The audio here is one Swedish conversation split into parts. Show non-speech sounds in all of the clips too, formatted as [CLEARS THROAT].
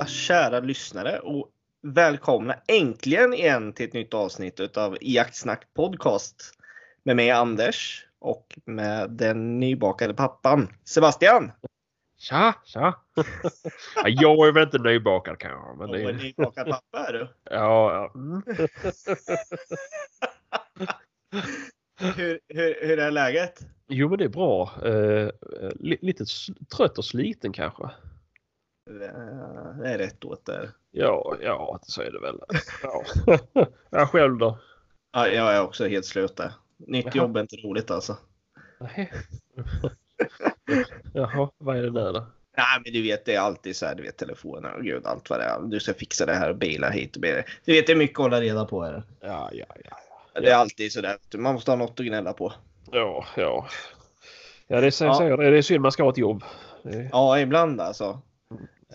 alla kära lyssnare och välkomna äntligen igen till ett nytt avsnitt utav Jaktsnack podcast. Med mig Anders och med den nybakade pappan Sebastian. Tja, tja! Ja, jag är väl inte nybakad kanske. Men det är... nybakad pappa är du. [LAUGHS] Ja, ja. [LAUGHS] Hur, hur, hur är läget? Jo men det är bra. Eh, li- lite trött och sliten kanske. Eh, Det är rätt åt där. Ja, ja så är det väl. Ja. [LAUGHS] Jag själv då? Ja, jag är också helt slut där. Nytt jobb är inte roligt alltså. Nej. [LAUGHS] Jaha, vad är det där då? Nej, men du vet, det är alltid så här, du vet telefonen och gud allt vad det är. Du ska fixa det här och bilar hit och bilar. Du vet, det är mycket att hålla reda på här. Ja, ja, ja. Det är alltid så där. Man måste ha något att gnälla på. Ja, ja. Ja, det är, så Ja. säger, det är synd man ska ha ett jobb. Det, Ja, ibland alltså.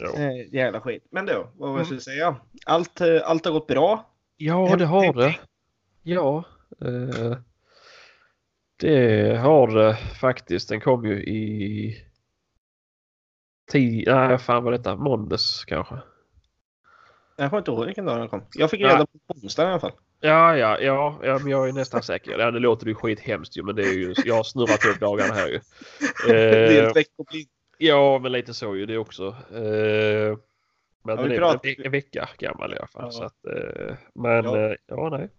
Eh, Jävla skit. Men du, vad var jag skulle säga? Allt, eh, allt har gått bra. ja, det har det. Ja. Eh, det har det faktiskt. Den kom ju i... Tio, nej, fan vad detta? Måndags kanske? Jag kommer inte ihåg vilken dag den kom. Jag fick reda på onsdagen i alla fall. Ja, ja, ja, ja men jag är nästan säker. Ja, det låter ju skithemskt ju, men det är ju, jag har snurrat upp dagarna här ju. [LAUGHS] Det är Eh, ett veckoblind. Ja, men lite så ju det också. Eh, men Ja, den är väl en, ve- en vecka gammal i alla fall. Ja. Så att, eh, men Ja. ja. ja, nej.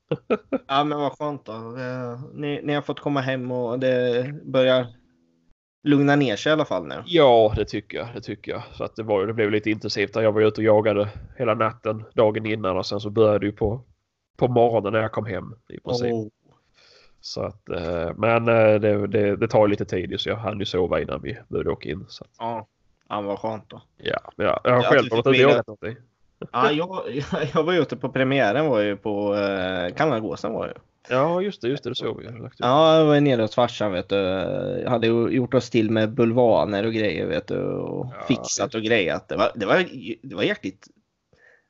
[LAUGHS] Ja, men vad skönt då. Eh, Ni, ni har fått komma hem och det börjar lugna ner sig i alla fall nu. Ja, det tycker jag. Det tycker jag. Så att det, var, det blev lite intensivt. där. Jag var ute och jagade hela natten dagen innan och sen så började det ju på, på morgonen när jag kom hem i princip. Oh. Så att, eh, men eh, det, det, det tar lite tid så jag hann ju sova innan vi började åka in. Så att, Ja. ja, vad skönt då. ja, men jag, jag har Ja, själv varit ute och jagat någonting. Ja, jag, [LAUGHS] jag var ju ute på premiären var ju på eh, Kanadagåsen var ju. Ja, just det, just det, det såg vi. Ja, jag var nere hos farsan vet du. Jag hade ju gjort oss till med bulvaner och grejer vet du. Och Ja, fixat och grejat. Det var, det var, det var jäkligt.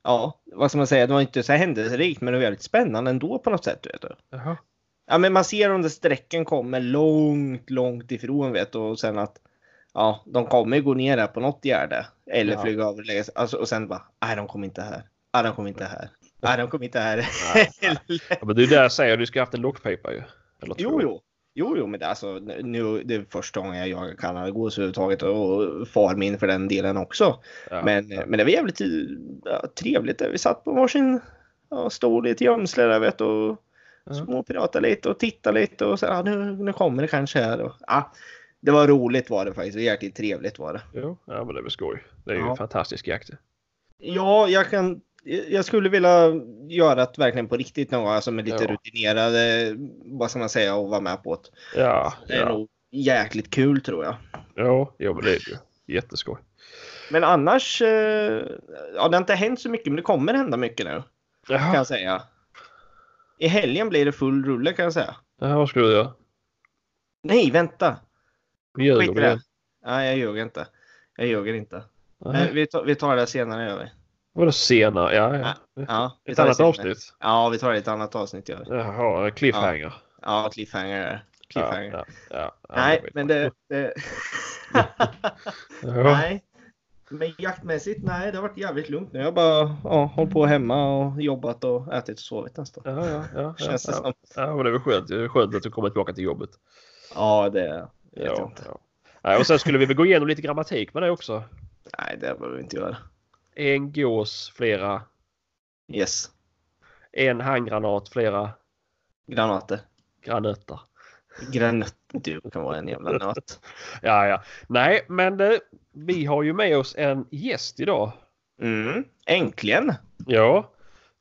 Ja, vad ska man säga? Det var inte så händelserikt men det var jävligt spännande ändå på något sätt. Vet du. Jaha. Ja, men man ser om det strecken kommer långt, långt ifrån vet du. Och sen att ja, de kommer gå ner där på något gärde. Eller Ja. flyga över. lägga. Alltså, och sen bara, nej de kommer inte här. Nej, de kommer inte här. Nej, de kommer inte här. [LAUGHS] Ja, men det är där jag säger, du ska haft en lockpipa ju. Eller Jo, jo. Jo, jo, men det, är alltså, nu, det är första gången jag jagar kanadagås överhuvudtaget och far min för den delen också. Ja, men, ja. men det var jävligt ja, trevligt. där. Vi satt på varsin ja, stol i ett gömsle där vet och Ja. småpratade lite och tittade lite och så ja, nu, nu kommer det kanske här. Och, ja, det var roligt var det faktiskt. Var jäkligt trevligt var det. Jo, ja, men det väl skoj. Det är ju Ja. en fantastisk jakt. Ja, jag kan. Jag skulle vilja göra det verkligen på riktigt någon gång, alltså med lite Ja. rutinerade, vad ska man säga, och vara med på det. Ja, Det är ja. nog jäkligt kul tror jag. Ja, jo, men det är det ju. Jätteskoj. Men annars, eh, ja det har inte hänt så mycket men det kommer hända mycket nu kan Jaha, jag säga. I helgen blir det full rulle kan jag säga. Jaha, vad skulle du göra? Nej, vänta! Ljuger Skit i det. Nej, jag ljuger inte. Jag ljuger inte. Nej. Vi tar, vi tar det senare gör vi. Vadå senare? Ja, ja. Ja, vi Ett annat avsnitt? Ja, vi tar det i ett annat avsnitt gör vi. Jaha, cliffhanger. Ja, cliffhanger är det. Cliffhanger. Ja, ja, ja, ja, Nej, men det... det... [LAUGHS] Ja. [LAUGHS] nej. Men jaktmässigt, nej, det har varit jävligt lugnt nu. Jag har bara ja, hållit på hemma och jobbat och ätit och sovit nästan. Ja, ja, ja, ja, Känns det ja. som. ja, men det är väl skönt. Det är skönt att du kommer tillbaka till jobbet. Ja, det vet jag Ja, inte. ja. Nej, och sen skulle vi väl gå igenom lite grammatik med det också. Nej, det behöver vi inte göra. En gås, flera. Yes. En handgranat, flera Granater. granötter. Granat. Du kan vara en jävla nöt. Ja, ja. Nej, men eh, vi har ju med oss en gäst idag. Mm. Äntligen. Ja,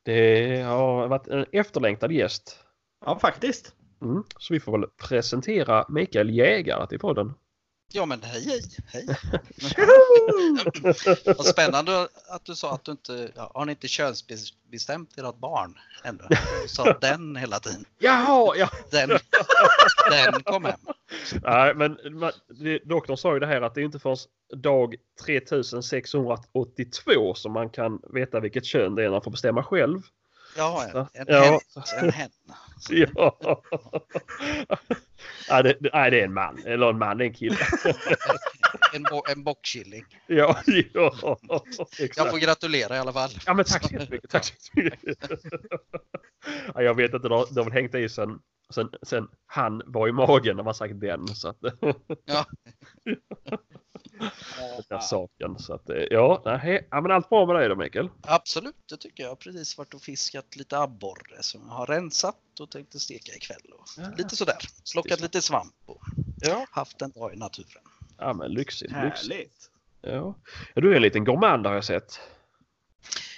det har varit en efterlängtad gäst. Ja, faktiskt. Mm. Så vi får väl presentera Mikael Jägare till podden. Ja men hej hej! hej. Vad spännande att du sa att du inte, har ni inte könsbestämt ert barn ännu? Du sa den hela tiden. Jaha, ja. Den, den kom hem. Nej, men doktorn sa ju det här att det är inte förrän dag 3682 som man kan veta vilket kön det är när man får bestämma själv. Ja, en, Ja. hen, en hen. [LAUGHS] Ja. [LAUGHS] ja det, nej, det är en man. Eller en man, det är en kille. [LAUGHS] en, bo, en bockkilling. Ja, ja, Jag exakt. får gratulera i alla fall. Ja, men tack så jättemycket. Tack så ja, jag vet inte, det har, det har väl hängt i sen, sen, sen han var i magen när man sagt den. Så att, Ja. Den där saken. Så att, eh, ja, nej, ja, men allt bra med dig då Mikael? Absolut, det tycker jag. Jag har precis varit och fiskat lite abborre som jag har rensat och tänkte steka ikväll. Och Ja. Lite sådär. Plockat lite svamp och Ja. haft en dag i naturen. Ja, men lyxigt. lyxigt. Härligt. Ja. ja, du är en liten gourmand har jag sett.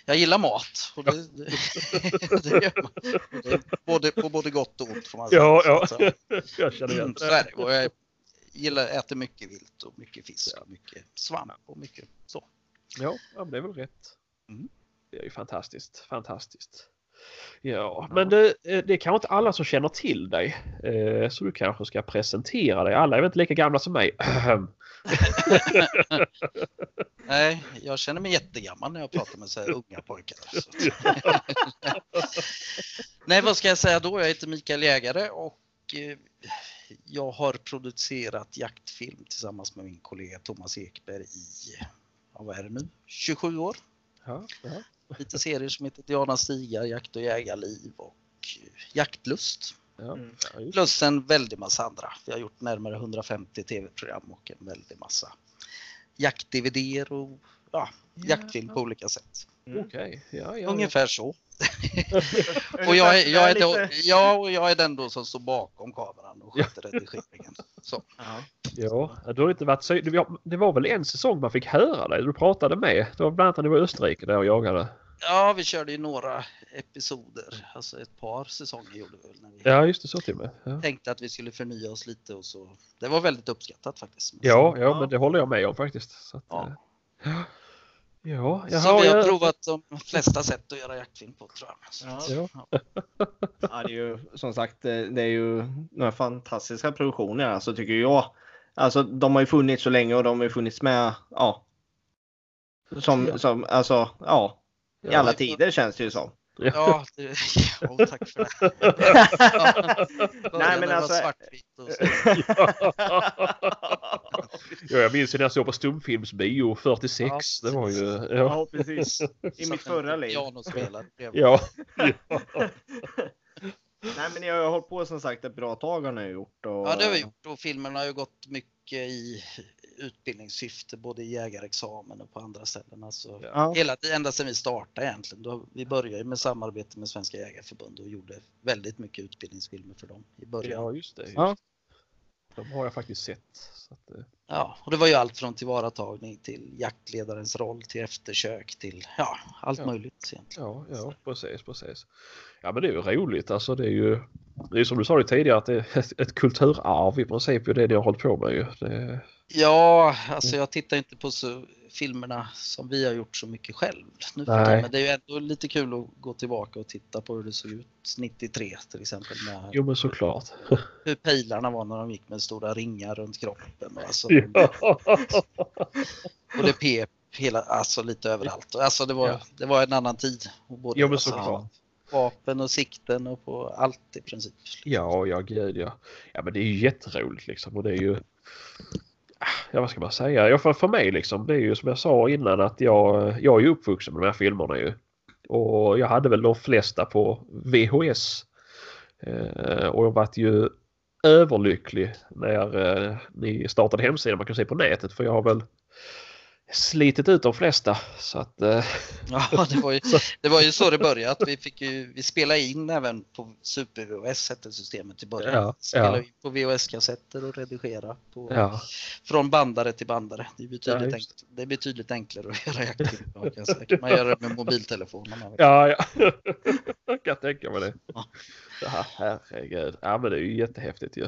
Jag gillar mat. Och det, det, [LAUGHS] det gör man. Är både, på både gott och ont får man säga. Ja, ja. Så, så. jag känner igen Så det. är det. Och jag gillar äter mycket vilt och mycket fisk och mycket svamp och mycket så. Ja, men det är väl rätt. Mm. Det är ju fantastiskt, fantastiskt. Ja, men det, eh, det är kanske inte alla som känner till dig. Eh, Så du kanske ska presentera dig. Alla är väl inte lika gamla som mig. [LAUGHS] Nej, jag känner mig jättegammal när jag pratar med så här unga pojkar. Så. [LAUGHS] Nej, vad ska jag säga då? Jag heter Mikael Jägare och eh, jag har producerat jaktfilm tillsammans med min kollega Thomas Ekberg i, vad är det nu, 27 år. Ja, ja. Lite serier som heter Diana Stigar, Jakt och jägarliv och Jaktlust. Ja, Mm. Plus en väldig massa andra. Vi har gjort närmare 150 tv-program och en väldig massa jakt-DVD och ja, jaktfilm på olika sätt. Mm. Okej, ja, ja. Ungefär så. Och [LAUGHS] jag är, jag, är då, ja, och jag är den då som står bakom kameran och sköter redigeringen. Så. Ja. Ja, du har inte varit så... det var- väl en säsong man fick höra dig. Du pratade med. Det var bland annat när du var i Österrike där och jagade. Ja, vi körde ju några episoder, alltså ett par säsonger gjorde vi väl när vi Ja, just det. Så till och med. Ja, tänkte att vi skulle förnya oss lite och så. Det var väldigt uppskattat faktiskt. ja, ja men det håller jag med om faktiskt. Så att, Ja. eh, Ja, jaha, så vi har provat de flesta sätt att göra jaktfilm på tror jag. Ja. Ja. Ja, det är ju som sagt, eh, det är ju några fantastiska produktioner alltså tycker jag. Alltså de har ju funnits så länge och de har ju funnits med, ja. Som, som alltså, ja. I alla tider känns det ju som. Ja, det, [LAUGHS] ja, tack för det. [LAUGHS] Nej men alltså. svartvitt och så. [LAUGHS] ja, jag minns ju när jag såg på stumfilmsbio 46. Ja, det var ju... Ja. Ja precis. I mitt förra liv. Ja. ja. Nej men jag har hållit på som sagt ett bra tag har ni gjort. Och, Ja, det har vi gjort och filmen har ju gått mycket i utbildningssyfte både i jägarexamen och på andra ställen. Alltså, Ja. hela, ända sedan vi startade egentligen. Då, vi började med samarbete med Svenska Jägareförbundet och gjorde väldigt mycket utbildningsfilmer för dem i början. ja, just det. Just. Ja. De har jag faktiskt sett. Så att, eh, Ja, och det var ju allt från tillvaratagning till jaktledarens roll till eftersök till ja, allt Ja. möjligt egentligen. Ja, ja, precis, precis. Ja, men det är ju roligt. Alltså det är ju, det är som du sa det tidigare, att det är ett, ett kulturarv i princip. Det är det jag har hållit på med ju. Det, Ja, alltså jag tittar inte på så, filmerna som vi har gjort så mycket själv nu tiden, men det är ju ändå lite kul att gå tillbaka och titta på hur det såg ut 93 till exempel med jo, men såklart. [LAUGHS] hur pejlarna var när de gick med stora ringar runt kroppen och, alltså, Ja. och det pep hela, alltså lite överallt. Alltså det var, Ja. det var en annan tid. Och både, Jo, men alltså, såklart. Vapen och sikten och på allt i princip. Ja, ja, gud ja. Ja, men det är ju jätteroligt liksom och det är ju... Ja, vad ska man säga? Ja, för, för mig liksom, det är ju som jag sa innan att jag, jag är ju uppvuxen med de här filmerna ju. Och jag hade väl de flesta på VHS. Eh, och jag vart ju överlycklig när eh, ni startade hemsidan man kan se på nätet för jag har väl slitit ut de flesta. Så att, eh, [LAUGHS] Ja, det var ju, det var ju så det började. Att vi, fick ju, vi spelade in även på Super VHS hette systemet i början. Ja, Spelade ja. in på VHS-kassetter och redigera på, ja. från bandare till bandare. Det är betydligt, Ja, enk, just det är betydligt enklare att göra jaktfilm. man göra det med mobiltelefon. om [LAUGHS] man vill. Ja, ja. [LAUGHS] jag kan tänka mig det. Ja. Ja, herregud. Ja, men det är ju jättehäftigt ju.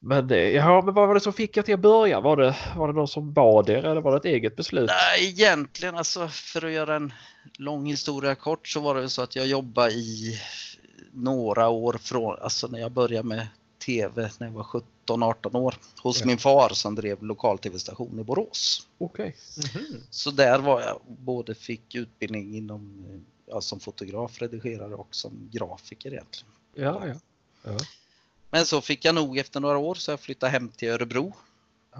Men det, ja, men vad var det som fick er till att börja? Var det, var det någon som bad er eller var det ett eget beslut? Nej, egentligen alltså för att göra en lång historia kort så var det så att jag jobbade i några år från, alltså när jag började med tv när jag var 17-18 år hos Ja. min far som drev lokal-tv-station i Borås. Okej. Mhm. Så där var jag både fick utbildning inom ja, som fotograf, redigerare och som grafiker egentligen. Ja, ja. Men så fick jag nog efter några år så jag flyttade hem till Örebro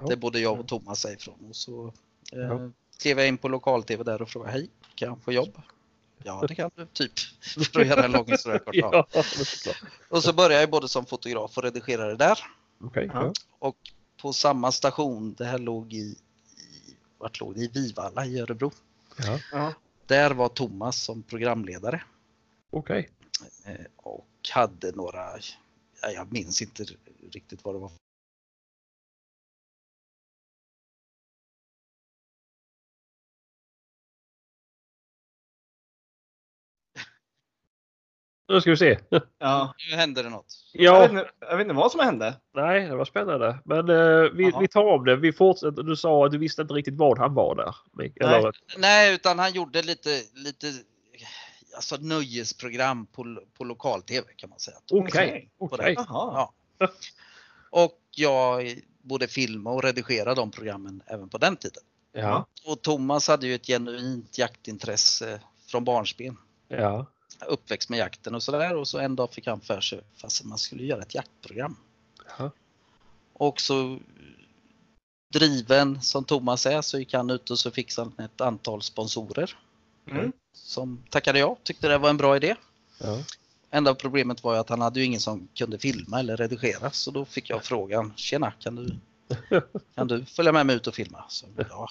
Det är både jag och Thomas är ifrån. Och så eh, Ja. klev jag in på lokal-tv där och frågade hej, kan jag få jobb? Ja, det kan du, typ. [LAUGHS] För att göra en lång historia kort. [LAUGHS] Ja. Och så började jag både som fotograf och redigerare där. Okej. Ja. Ja. Och på samma station, det här låg i, i vart låg det? I Vivalla i Örebro. Ja. Ja. Där var Thomas som programledare Okej. eh, och hade några, ja, jag minns inte riktigt vad det var. Nu ska vi se. Ja. Nu hände det något. Jag, vet Ja, inte, jag vet inte vad som hände. nej, det var spännande. Men eh, vi, vi tar om det. Vi fortsätter. Du sa att du visste inte riktigt vad han var där. Nej. Eller, Nej, utan han gjorde lite, lite alltså nöjesprogram på, på lokal-tv kan man säga. Okej. På Okej. det. Jaha. Ja. Och jag både filmade och redigerade de programmen även på den tiden. Ja. Och Thomas hade ju ett genuint jaktintresse från barnsben. Ja. Uppväxt med jakten och sådär och så en dag fick han för sig fast man skulle göra ett jaktprogram. Ja. Och så driven som Thomas är så gick han ut och så fixade han ett antal sponsorer Mm. Som tackade ja, tyckte det var en bra idé. Ja. Enda problemet var ju att han hade ju ingen som kunde filma eller redigera så då fick jag frågan Tjena, kan du, [LAUGHS] kan du följa med mig ut och filma? Så, ja,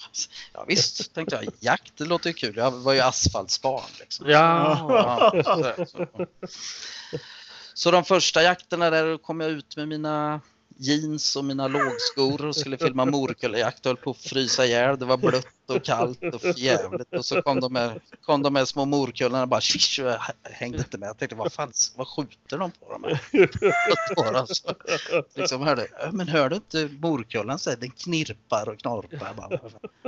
ja visst, tänkte jag. Jakt, det låter ju kul. Jag var ju asfaltsbarn. Liksom. Ja. Ja, så, så. så de första jakterna där kom jag ut med mina jeans och mina lågskor och skulle filma morkullejakt och höll på att frysa ihjäl. Det var blött och kallt och förjävligt och så kom de med, kom de med små morkullarna och bara tjish, jag hängde inte med. Jag tänkte vad fan, vad skjuter de på dem här? [LAUGHS] Bara så, liksom hörde, "Ja, men hör du inte morkullan säger den knirpar och knorpar. Bara?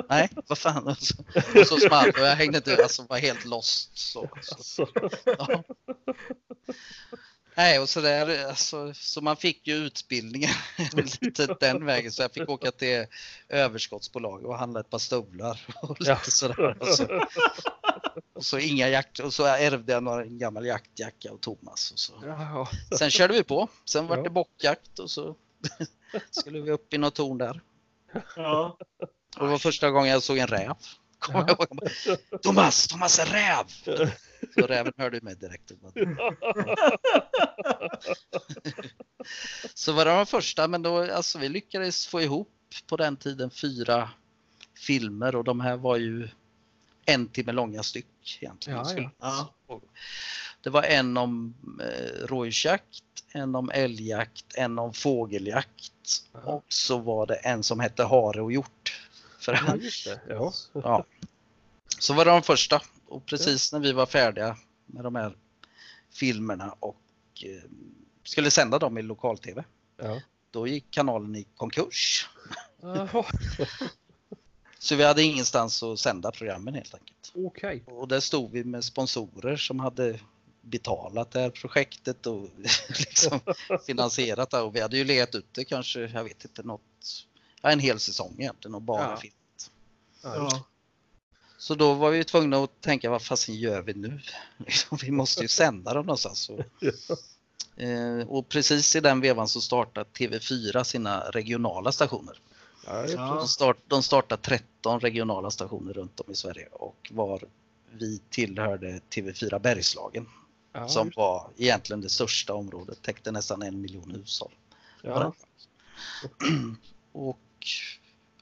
Nej, vad fan. Och så, och så small och jag hängde inte, alltså var helt lost. Så, så. Alltså. Ja. Nej, och så där, alltså, så man fick ju utbildningen lite [LAUGHS] den [LAUGHS] vägen. Så jag fick åka till överskottsbolag och handla ett par stövlar och lite Ja. sådär. Och så, och så inga jakt, och så ärvde jag några, en gammal jaktjacka av Thomas. Och så. Ja. Sen körde vi på. Sen var Ja. det bockjakt och så [LAUGHS] skulle vi upp i något torn där. Ja. Och det var första gången jag såg en räv. Jag ihåg. Jag bara, Thomas, Thomas en räv! [LAUGHS] Så räven hörde mig direkt. [LAUGHS] Så var det de första, men då, alltså, vi lyckades få ihop på den tiden fyra filmer och de här var ju en timme långa styck egentligen. Ja, ja. Ja. Det var en om eh, rådjursjakt, en om älgjakt, en om fågeljakt Ja. och så var det en som hette hare och hjort. För Ja, just det. Ja. Ja. Så var det de första och precis när vi var färdiga med de här filmerna och eh, skulle sända dem i lokal-tv, Ja. då gick kanalen i konkurs. [LAUGHS] Så vi hade ingenstans att sända programmen helt enkelt. Okej. Och där stod vi med sponsorer som hade betalat det här projektet och [LAUGHS] liksom [LAUGHS] finansierat det och vi hade ju legat ut det kanske, jag vet inte, något, en hel säsong egentligen och bara Ja. film. Ja. Så då var vi tvungna att tänka vad fasen gör vi nu? [LAUGHS] Liksom, vi måste ju sända dem någonstans. Och, [LAUGHS] eh, och precis i den vevan så startade TV4 sina regionala stationer. Ja. De, start, de startade 13 regionala stationer runt om i Sverige och var vi tillhörde TV4 Bergslagen ja, som var egentligen det största området, täckte nästan en miljon hushåll. ja. [CLEARS THROAT] Och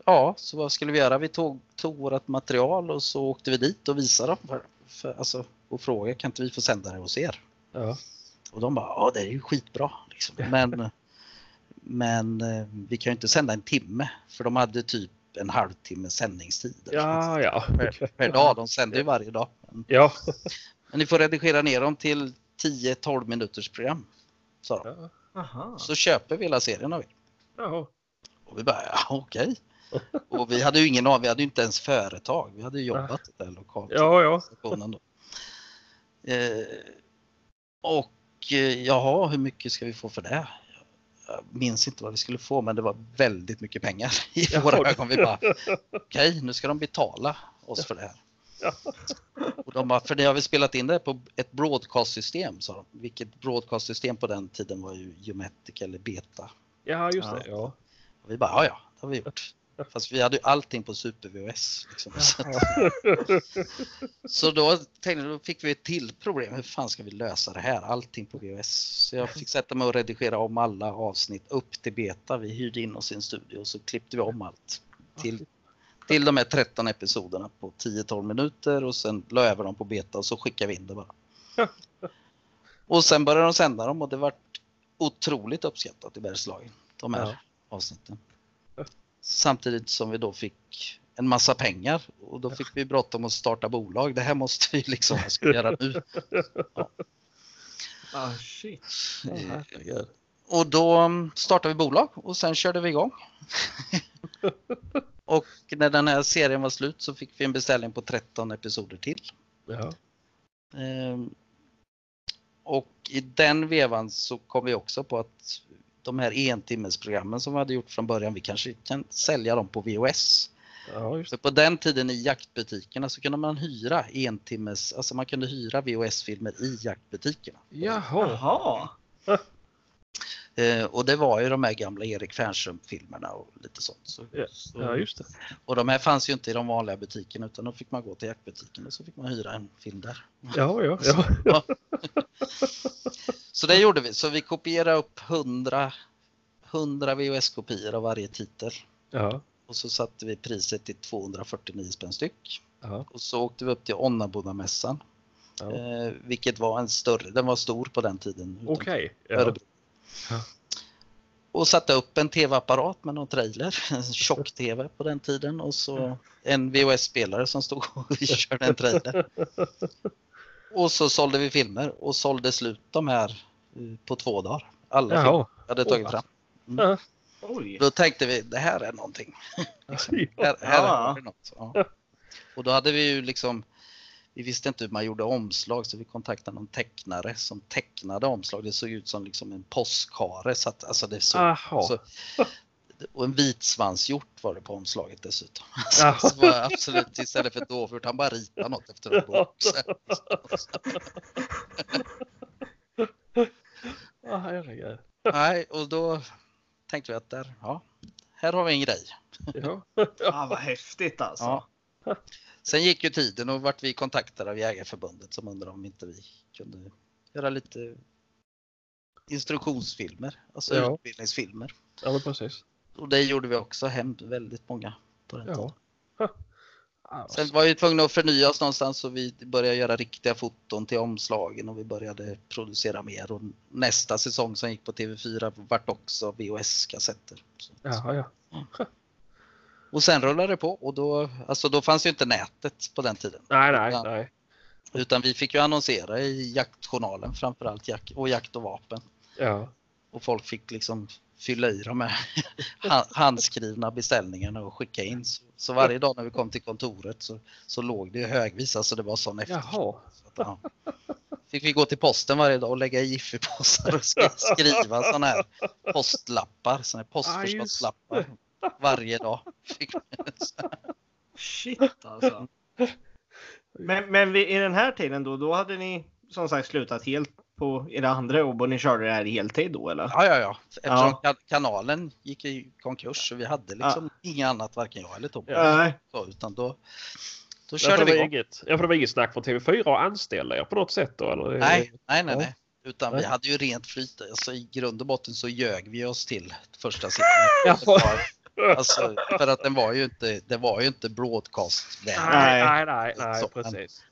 ja, så vad skulle vi göra? Vi tog, tog vårt material och så åkte vi dit och visade dem för, för, alltså, och frågade kan inte vi få sända det hos er? Ja. Och de bara, ja det är ju skitbra. Liksom. [LAUGHS] Men, men eh, vi kan ju inte sända en timme för de hade typ en halvtimme sändningstid Ja, ja. per, dag. De sände ju [LAUGHS] varje dag. Men, Ja. [LAUGHS] men ni får redigera ner dem till 10-12 minuters program. Sa de. Ja. Aha. Så köper vi hela serien av er. Jaha. Och vi bara, ja okej. [LAUGHS] Och vi hade ju ingen aning, vi hade ju inte ens företag. Vi hade ju jobbat där lokalt. Ja, ja. stationen då. Eh, och eh, jaha, hur mycket ska vi få för det? Jag minns inte vad vi skulle få men det var väldigt mycket pengar [LAUGHS] i Jaha. våra ögon. Vi bara, okej nu ska de betala oss för det här. Ja. Och de bara, för det har vi spelat in det på ett broadcast-system sa de. Vilket broadcast-system på den tiden var ju Geometric eller Beta. Ja, just Ja. det. Ja. Och vi bara, ja ja, det har vi gjort. [LAUGHS] Fast vi hade ju allting på super-VHS. Liksom. [LAUGHS] Så, då, tänkte, då fick vi ett till problem. Hur fan ska vi lösa det här? Allting på VHS. Så jag fick sätta mig och redigera om alla avsnitt upp till beta. Vi hyrde in oss i en studio och så klippte vi om allt. Till, till de här 13 episoderna på 10-12 minuter och sen la över dem på beta och så skickade vi in det bara. [LAUGHS] Och sen började de sända dem och det var otroligt uppskattat i Bergslagen. De här Ja. avsnitten. Samtidigt som vi då fick en massa pengar och då fick vi bråttom att starta bolag. Det här måste vi liksom vad ska vi göra nu. Ah, shit. Herregud. Och då mm, startade vi bolag och sen körde vi igång. [LAUGHS] och när den här serien var slut så fick vi en beställning på 13 episoder till. Ja. Ehm, Och i den vevan så kom vi också på att de här entimmesprogrammen som vi hade gjort från början, vi kanske kan sälja dem på VHS. ja, det. på den tiden i jaktbutikerna så kunde man hyra entimmes, alltså man kunde hyra VHS-filmer i jaktbutikerna. Jaha. Jaha. [LAUGHS] Eh, och det var ju de här gamla Erik Fernström-filmerna och lite sånt. Så, Ja, så, ja, just det. och de här fanns ju inte i de vanliga butikerna utan då fick man gå till jaktbutiken och så fick man hyra en film där. Ja, ja, ja. [LAUGHS] [LAUGHS] Så det gjorde vi, så vi kopierade upp 100, 100 VHS-kopior av varje titel. Ja, Och så satte vi priset till 249 spänn styck. ja, Och så åkte vi upp till Onnaboddamässan. ja. Eh, vilket var en större, den var stor på den tiden. Okej. Örebro. Ja. Och satte upp en tv-apparat med någon trailer, [LAUGHS] en tjock-tv på den tiden och så en VHS-spelare som stod och [LAUGHS] körde en trailer. [LAUGHS] Och så sålde vi filmer och sålde slut de här på två dagar. Alla Jaha. jag hade tagit fram. Ja. Oj. Då tänkte vi, det här är någonting. Här, Ja. här Ja. är det något. Ja. Och då hade vi ju liksom, vi visste inte hur man gjorde omslag så vi kontaktade någon tecknare som tecknade omslag. Det såg ut som liksom en påskhare. Så att, alltså det såg, så, och en vitsvanshjort var det på omslaget dessutom. [LAUGHS] Jaha. Så det var absolut istället för dovhjort, han bara ritade något efter en bok. [LAUGHS] Ja, herregud. Nej, och då tänkte vi att där, ja, här har vi en grej. Ja. [LAUGHS] Ah, vad häftigt alltså. Ja. Sen gick ju tiden och vart vi kontaktade av Jägarförbundet som undrade om inte vi kunde göra lite instruktionsfilmer, alltså Ja. utbildningsfilmer. ja, precis. Och det gjorde vi också hem väldigt många på den tiden. Ja. Ja, Sen var vi tvungna att förnya oss någonstans så vi började göra riktiga foton till omslagen och vi började producera mer och nästa säsong som gick på TV4 vart också VHS-kassetter. Jaha, ja. Och sen rullade det på och då, alltså då fanns ju inte nätet på den tiden. Nej, nej, Utan- nej. Utan vi fick ju annonsera i jaktjournalen framförallt och jakt och vapen. Ja. Och folk fick liksom fylla i de här [LAUGHS] ha- handskrivna beställningarna och skicka in. Så, varje dag när vi kom till kontoret så, så låg det högvis, alltså det var sån efterfrågan. Så ja. Fick vi gå till posten varje dag och lägga i Jiffypåsar och skri- skriva såna här postlappar, såna här postförskottslappar varje dag. Shit alltså. Men, men vid, i den här tiden då, då hade ni som sagt slutat helt på era andra jobb och ni körde det här heltid då eller? Ja, ja, ja. Eftersom Ja. ka- kanalen gick i konkurs så vi hade liksom inget annat, varken jag eller Tom. Nej. Så, utan då, då Ja, körde vi igång. inget, ja, för det var inget snack från TV4 att anställa er på något sätt då? Eller? Nej, nej, nej, Ja. nej. Utan vi hade ju rent flyt. Alltså, I grund och botten så ljög vi oss till första. [LAUGHS] Ja. Var, alltså, för att den var ju inte, det var ju inte broadcast Nej, Nej. nej, nej, precis.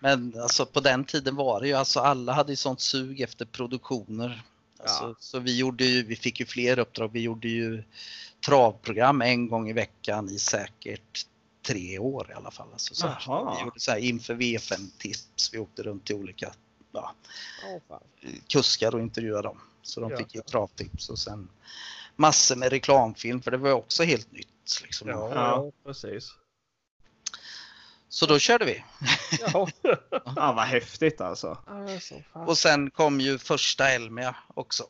Men alltså på den tiden var det ju, alltså alla hade ju sånt sug efter produktioner. Alltså, Ja. Så vi gjorde ju, vi fick ju fler uppdrag. Vi gjorde ju travprogram en gång i veckan i säkert tre år i alla fall. Alltså, så. Vi gjorde så här inför V5-tips. Vi åkte runt till olika ja, fan. kuskar och intervjuade dem. Så de Ja, fick ju ja. travtips och sen massor med reklamfilm för det var också helt nytt. Liksom. Ja. ja, precis. Så då körde vi. Ja. [LAUGHS] Ja, vad häftigt alltså. Och sen kom ju första Elmia också.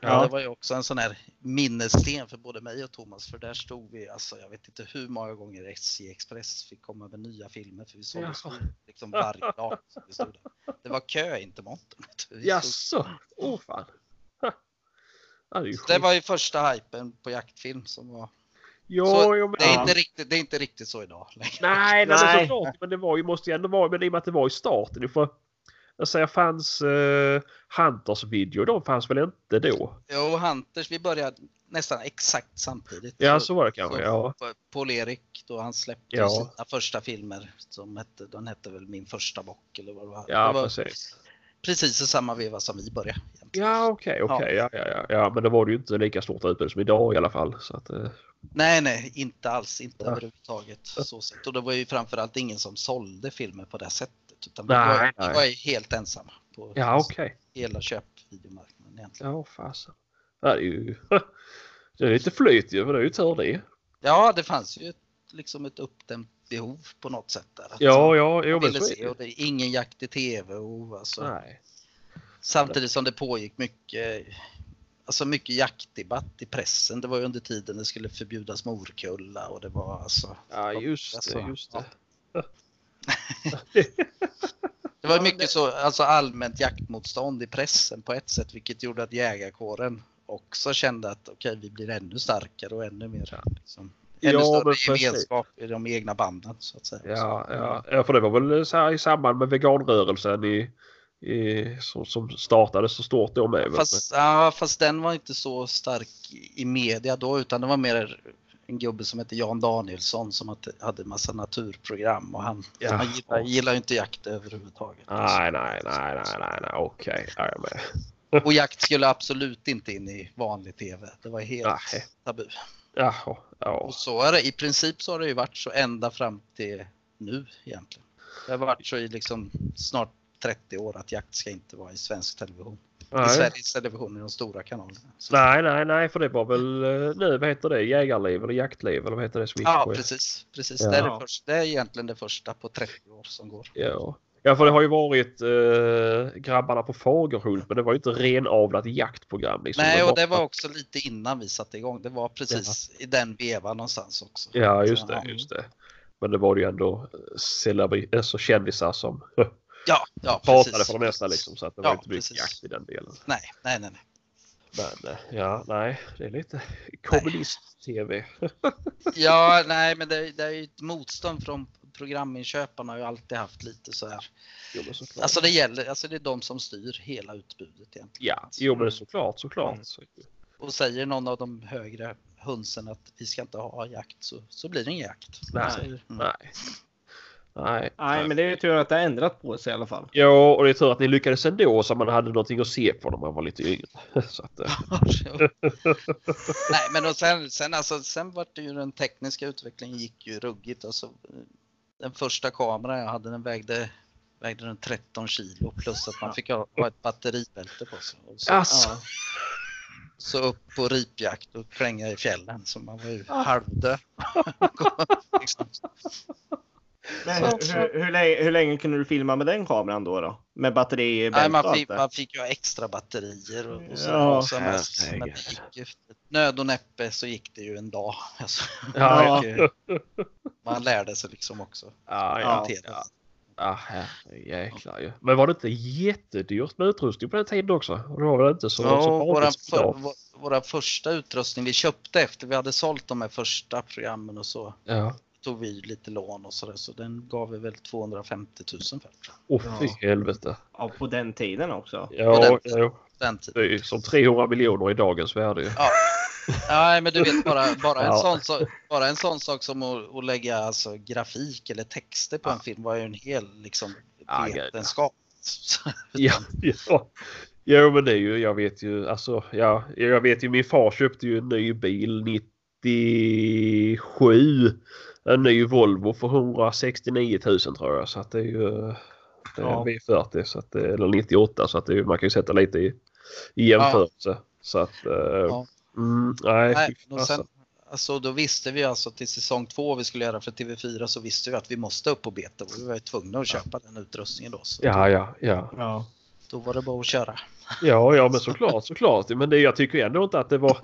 Ja. Ja. Det var ju också en sån här minnessten för både mig och Thomas för där stod vi, alltså jag vet inte hur många gånger SJ Express fick komma med nya filmer för vi sålde Jaha. så liksom varje dag. Så vi stod där. Det var kö in till montern. Jaså? Åh fan. [LAUGHS] Ja, det var ju första hypen på jaktfilm som var Ja, Så jo, men, Det är, Ja. inte riktigt, det är inte riktigt så idag längre. Nej, nej, men Nej. såklart. Men det var ju, måste ju ändå vara, men i och med att det var i starten. För, jag säger, fanns uh, Hunters video, de fanns väl inte då? Jo, Hunters, vi började nästan exakt samtidigt. Ja, så var det kanske. Ja. Paul-Erik, då han släppte Ja. sina första filmer. Som hette, den hette väl Min första bock eller vad det var. Ja, det var precis. precis i samma veva som vi började. egentligen. Ja, okej, okej. Ja. Ja, ja, ja. Men det var det ju inte lika stort utbud som idag i alla fall. Så att, eh, Nej, nej, inte alls. Inte Ja. överhuvudtaget. Så sett. Och det var ju framförallt ingen som sålde filmer på det sättet. Utan vi Nej, var, vi nej. var ju helt ensamma på ja, okej. hela köpvideomarknaden egentligen. Ja, fasen. Ja, det är ju... [LAUGHS] Det är lite flyt ju, men det är ju tur det. Ja, det fanns ju ett, liksom ett uppdämt behov på något sätt där. Att Ja, ja, jo, men ville så är se det. och det är ingen jakt i tv och alltså, Nej. samtidigt som det pågick mycket Alltså mycket jaktdebatt i pressen. Det var ju under tiden det skulle förbjudas morkulla och det var alltså. Ja, just Alltså, det, just det. [LAUGHS] Det var mycket så, alltså allmänt jaktmotstånd i pressen på ett sätt, vilket gjorde att jägarkåren också kände att okej, vi blir ännu starkare och ännu mer liksom, ännu Ja, större gemenskap i de egna banden så att säga. Ja, ja, ja, för det var väl så här i samband med veganrörelsen i, i, som, som startade så stort då med. Fast, ja, fast den var inte så stark i media då utan det var mer en gubbe som hette Jan Danielsson som hade, massa naturprogram och han, Ja. han gillar, gillar inte jakt överhuvudtaget. Nej, nej, nej, nej, nej, nej, okej. Ja, jag är med. [LAUGHS] Och jakt skulle absolut inte in i vanlig tv. Det var helt Nej. tabu. Jaha, ja. Och så är det, i princip så har det ju varit så ända fram till nu egentligen. Det har varit så i liksom snart 30 år att jakt ska inte vara i svensk television. I Nej. Sveriges television i de stora kanalerna. Så, nej, nej, nej, för det var väl eh, nu, vad heter det, jägarliv eller jaktliv eller vad heter det gick ja, precis. precis. Ja. Det, är det, första, det är egentligen det första på 30 år som går. Ja. ja, för det har ju varit eh, Grabbarna på Fagerhult men det var ju inte renavlat jaktprogram. Liksom. Nej, och det var också lite innan vi satte igång. Det var precis i den vevan någonstans också. Ja, just det, just det. Men det var ju ändå celebri- alltså kändisar som [LAUGHS] Ja, ja pratade precis. för det mesta liksom så att det var Ja, inte mycket precis. jakt i den delen. Nej, nej, nej. nej. Men eh, ja, nej, det är lite kommunist-tv. [LAUGHS] Ja, nej, men det, det är ju ett motstånd från programinköparna har ju alltid haft lite så här. Jo, men såklart. Alltså det gäller, alltså det är de som styr hela utbudet egentligen. Ja, jo men såklart, såklart. Mm. Och säger någon av de högre hönsen att vi ska inte ha jakt så, så blir det ingen jakt. Nej, Så- mm. nej. Nej, Nej, men det är ju tur att det har ändrat på sig i alla fall. Ja, och det är tur att ni lyckades ändå så man hade någonting att se på när man var lite yngre. [LAUGHS] Så att, eh, [LAUGHS] Nej, men och sen, sen, alltså, sen var det ju den tekniska utvecklingen gick ju ruggigt. Alltså, den första kameran jag hade den vägde, vägde den 13 kilo plus att man fick ha, ha ett batteribälte på sig. Och så, Alltså. ja, så upp på ripjakt och klänga i fjällen så man var ju Ah. halvdöd. [LAUGHS] liksom. Men hur, hur, länge, hur länge kunde du filma med den kameran då? då? Med batteri, Nej, bälte man, fick, man fick ju extra batterier och, och så. Ja, och så mest, men gick ju, nöd och näppe så gick det ju en dag. [LAUGHS] Alltså, Ja. man, man lärde sig liksom också. ja, ja, ja. Herrejäklar ju. Men var det inte jättedyrt med utrustning på den tiden också? Det var väl inte så, Ja, så våra, för, idag? vå- våra första utrustning vi köpte efter vi hade sålt de här första programmen och så Ja. Tog vi lite lån och sådär så den gav vi väl 250 000 för Åh Ja. fy helvete. Ja, på den tiden också. Ja, den- jo. den tiden. det är ju som 300 miljoner i dagens värde ju. Nej men du vet bara, bara, en, Ja. sån, sak- bara en sån sak som att, att lägga alltså, grafik eller texter på en film var ju en hel liksom, Ja, ja. vetenskap. [LAUGHS] Ja, ja. Jo men det är ju, jag vet ju, alltså ja, jag vet ju min far köpte ju en ny bil 97. En ny Volvo för 169 000 tror jag så att det är ju det är Ja. V40 så att, det- eller 98 så att det, man kan ju sätta lite i, i jämförelse. Så att eh, Ja. mm, nej, Nej, och sen, alltså, då visste vi alltså till säsong två vi skulle göra för TV4 så visste vi att vi måste upp på beta och vi var tvungna att köpa den utrustningen då. Så Ja, ja, ja. Ja. Då var det bara att köra. Ja, ja men [LAUGHS] såklart, såklart. Men det, jag tycker ändå inte att det var...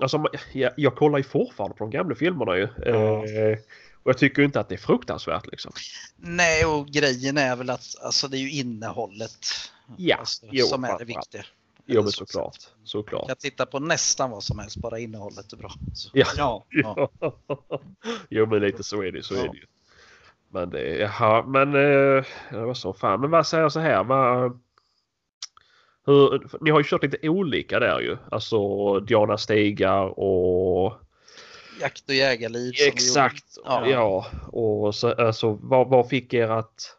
Alltså, jag, jag kollar ju fortfarande på de gamla filmerna ju. Ja. Eh, och jag tycker inte att det är fruktansvärt liksom. Nej, och grejen är väl att alltså, det är ju innehållet Ja, alltså, jo, som är det viktiga. Jo men så såklart. Såklart. kan titta på nästan vad som helst, bara innehållet är bra. Så. Ja. Ja. Ja. [LAUGHS] jo men lite så är det, så Ja. är det ju. Men det, jaha, men eh, det var så fan. Men vad säger jag så här? Vad, hur, ni har ju kört lite olika där ju. Alltså Diana Stigar och Jakt och jägarliv. exakt. Ja. Ja. och så, alltså vad, vad fick er att,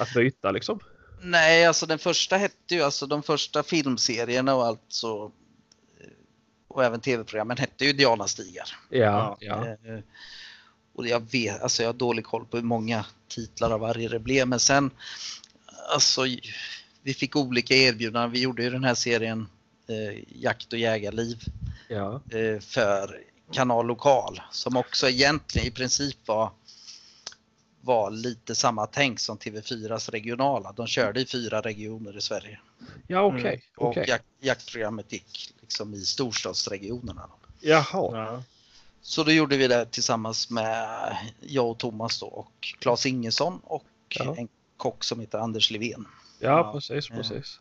att byta liksom? Nej, alltså den första hette ju, alltså de första filmserierna och allt så eh, och även tv-programmen hette ju Diana-stigar. Ja, ja. Eh, Och jag vet, alltså jag har dålig koll på hur många titlar av varje det blev, men sen alltså vi fick olika erbjudanden. Vi gjorde ju den här serien eh, Jakt och jägarliv ja. eh, för Kanal Lokal som också egentligen i princip var var lite samma tänk som TV4s regionala. De körde i fyra regioner i Sverige. Ja okej. Mm. Och okej. jakt, jaktprogrammet gick liksom i storstadsregionerna. Jaha. Ja. Så då gjorde vi det tillsammans med jag och Thomas då och Claes Ingesson och Ja. en kock som heter Anders Levén. Ja precis, Ja. precis.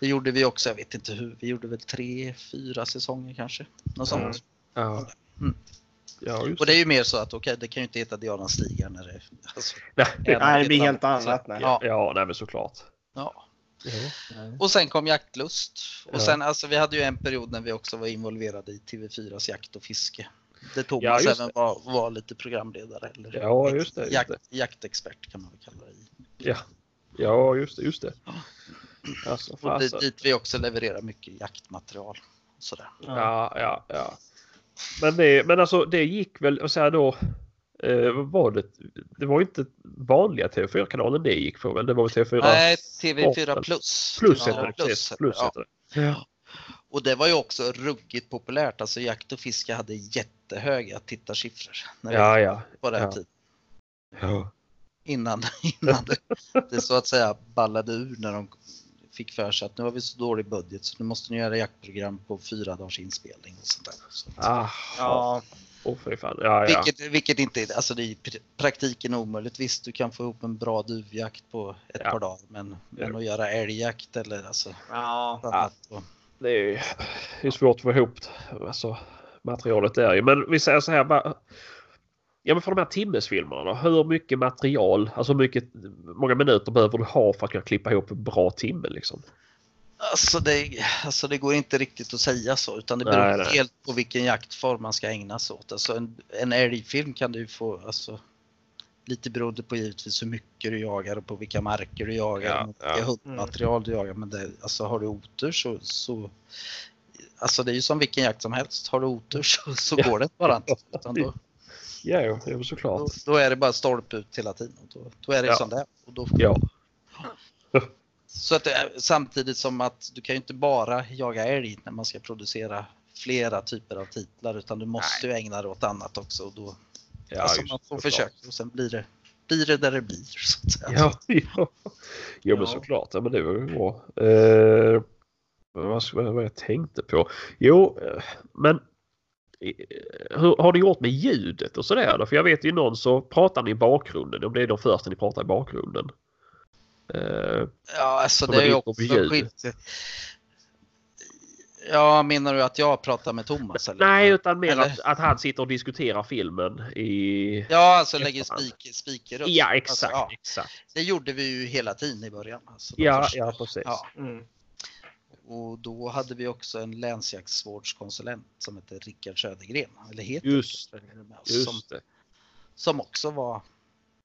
Det gjorde vi också, jag vet inte hur, vi gjorde väl tre, fyra säsonger kanske. Något sånt. Mm. Ja. Mm. Ja just Och det är ju mer så att okej, det kan ju inte heta Diana stigar när det alltså, [LAUGHS] Nej. Det blir helt Så- annat. Nej. Ja. Ja, nej men såklart. ja. Ja. Och sen kom jaktlust. Och Ja. sen alltså vi hade ju en period när vi också var involverade i TV4s jakt och fiske. Där Thomas Ja, även var, var lite programledare. Eller Ja, just det, just jakt, det. jaktexpert kan man väl kalla det. i. Ja. Ja, just det. Just det. Alltså, Och dit, dit vi också levererar mycket jaktmaterial. Och sådär. Ja, ja, ja. Men, det, men alltså det gick väl, och så här då. Eh, var det? Det var ju inte vanliga TV4-kanalen det gick på väl? Det var väl TV4 Nej, TV4 Sporten. plus. Plus heter det. plus Plus ja. heter det. Ja. Och det var ju också ruggigt populärt. Alltså jakt och fiske hade jättehöga tittarsiffror när Ja, ja. på den ja. tiden. ja. Innan, [LAUGHS] innan det, det så att säga ballade ur när de fick för sig att nu har vi så dålig budget så nu måste ni göra jaktprogram på fyra dagars inspelning och sånt där. Så, Ah, Ja. Åh fy fan. Ja, ja. vilket, vilket inte är, alltså det är i pr- praktiken omöjligt. Visst, du kan få ihop en bra duvjakt på ett Ja. par dagar, men, men Ja. att göra älgjakt eller alltså Ja. och- Det är, ju- det är svårt att få ihop alltså, materialet där ju. Men vi säger så här. Bara, ja men för de här timmesfilmerna. Hur mycket material, alltså hur mycket, många minuter behöver du ha för att kunna klippa ihop en bra timme liksom? Alltså det, alltså det går inte riktigt att säga så utan det beror Nej, nej. helt på vilken jaktform man ska ägna sig åt. Alltså en, en älgfilm kan du få, alltså, lite beroende på givetvis hur mycket du jagar och på vilka marker du jagar Ja, och vilka ja. hundmaterial du jagar. Men det, alltså har du otur så, så Alltså det är ju som vilken jakt som helst. Har du otur så, så Ja. går det bara inte. Utan då, Ja, jo, jo såklart. då, då är det bara stolpe ut hela tiden. Då, då är det Ja. som det. Och då, Ja. Så att det samtidigt som att du kan ju inte bara jaga älg när man ska producera flera typer av titlar utan du måste ju ägna dig åt annat också. Och då, Ja, alltså man får försöka och sen blir det, blir det där det blir. Så att säga. Ja, [LAUGHS] ja. Jo men Ja. såklart. Ja, men det var ju bra. Eh, vad, vad jag tänkte på? Jo, eh, men hur har du gjort med ljudet och sådär? För jag vet ju någon så pratar ni i bakgrunden. Om det är de första ni pratar i bakgrunden. Eh, Ja, alltså det är ju också skit. Ja, menar du att jag pratar med Thomas? Eller? nej, utan mer Eller? att, att han sitter och diskuterar filmen i... Ja, alltså lägger spik, spikröst. Ja, exakt. Alltså, ja, exakt. det gjorde vi ju hela tiden i början. Alltså, Ja, första. ja, precis. Ja, Mm. Och då hade vi också en länsjaktsvårdskonsulent som hette Rickard Södergren. Eller heter Just- Södergren oss, som, Just det. som också var,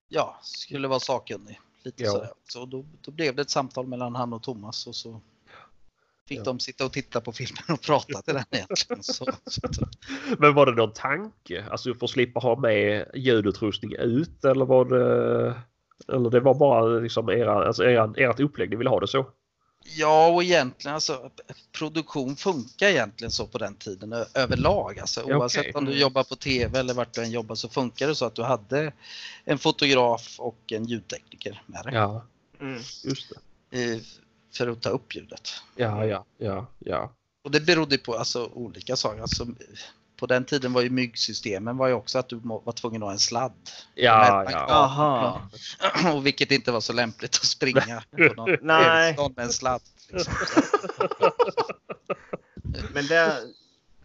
ja, skulle vara sakkunnig. Lite Ja. sådär. Så då, då blev det ett samtal mellan han och Thomas och så fick Ja. de sitta och titta på filmen och prata till den egentligen. [LAUGHS] Så, så, Men var det någon tanke? Alltså för att slippa ha med ljudutrustning ut eller var det... Eller det var bara liksom era, alltså era, ert upplägg ni ville ha det så? Ja, och egentligen alltså produktion funkar egentligen så på den tiden överlag. Alltså, Ja, oavsett om du jobbar på TV eller vart du än jobbar så funkar det så att du hade en fotograf och en ljudtekniker med dig Ja, Mm. just det. för att ta upp ljudet. Ja, ja, ja, ja. Och det berodde på alltså, olika saker. Alltså, på den tiden var ju myggsystemen var ju också att du var tvungen att ha en sladd. Ja, ja. Aha. [CLEARS THROAT] Och vilket inte var så lämpligt att springa [LAUGHS] på någon [LAUGHS] Nej. med en sladd. Liksom. [LAUGHS] Men det,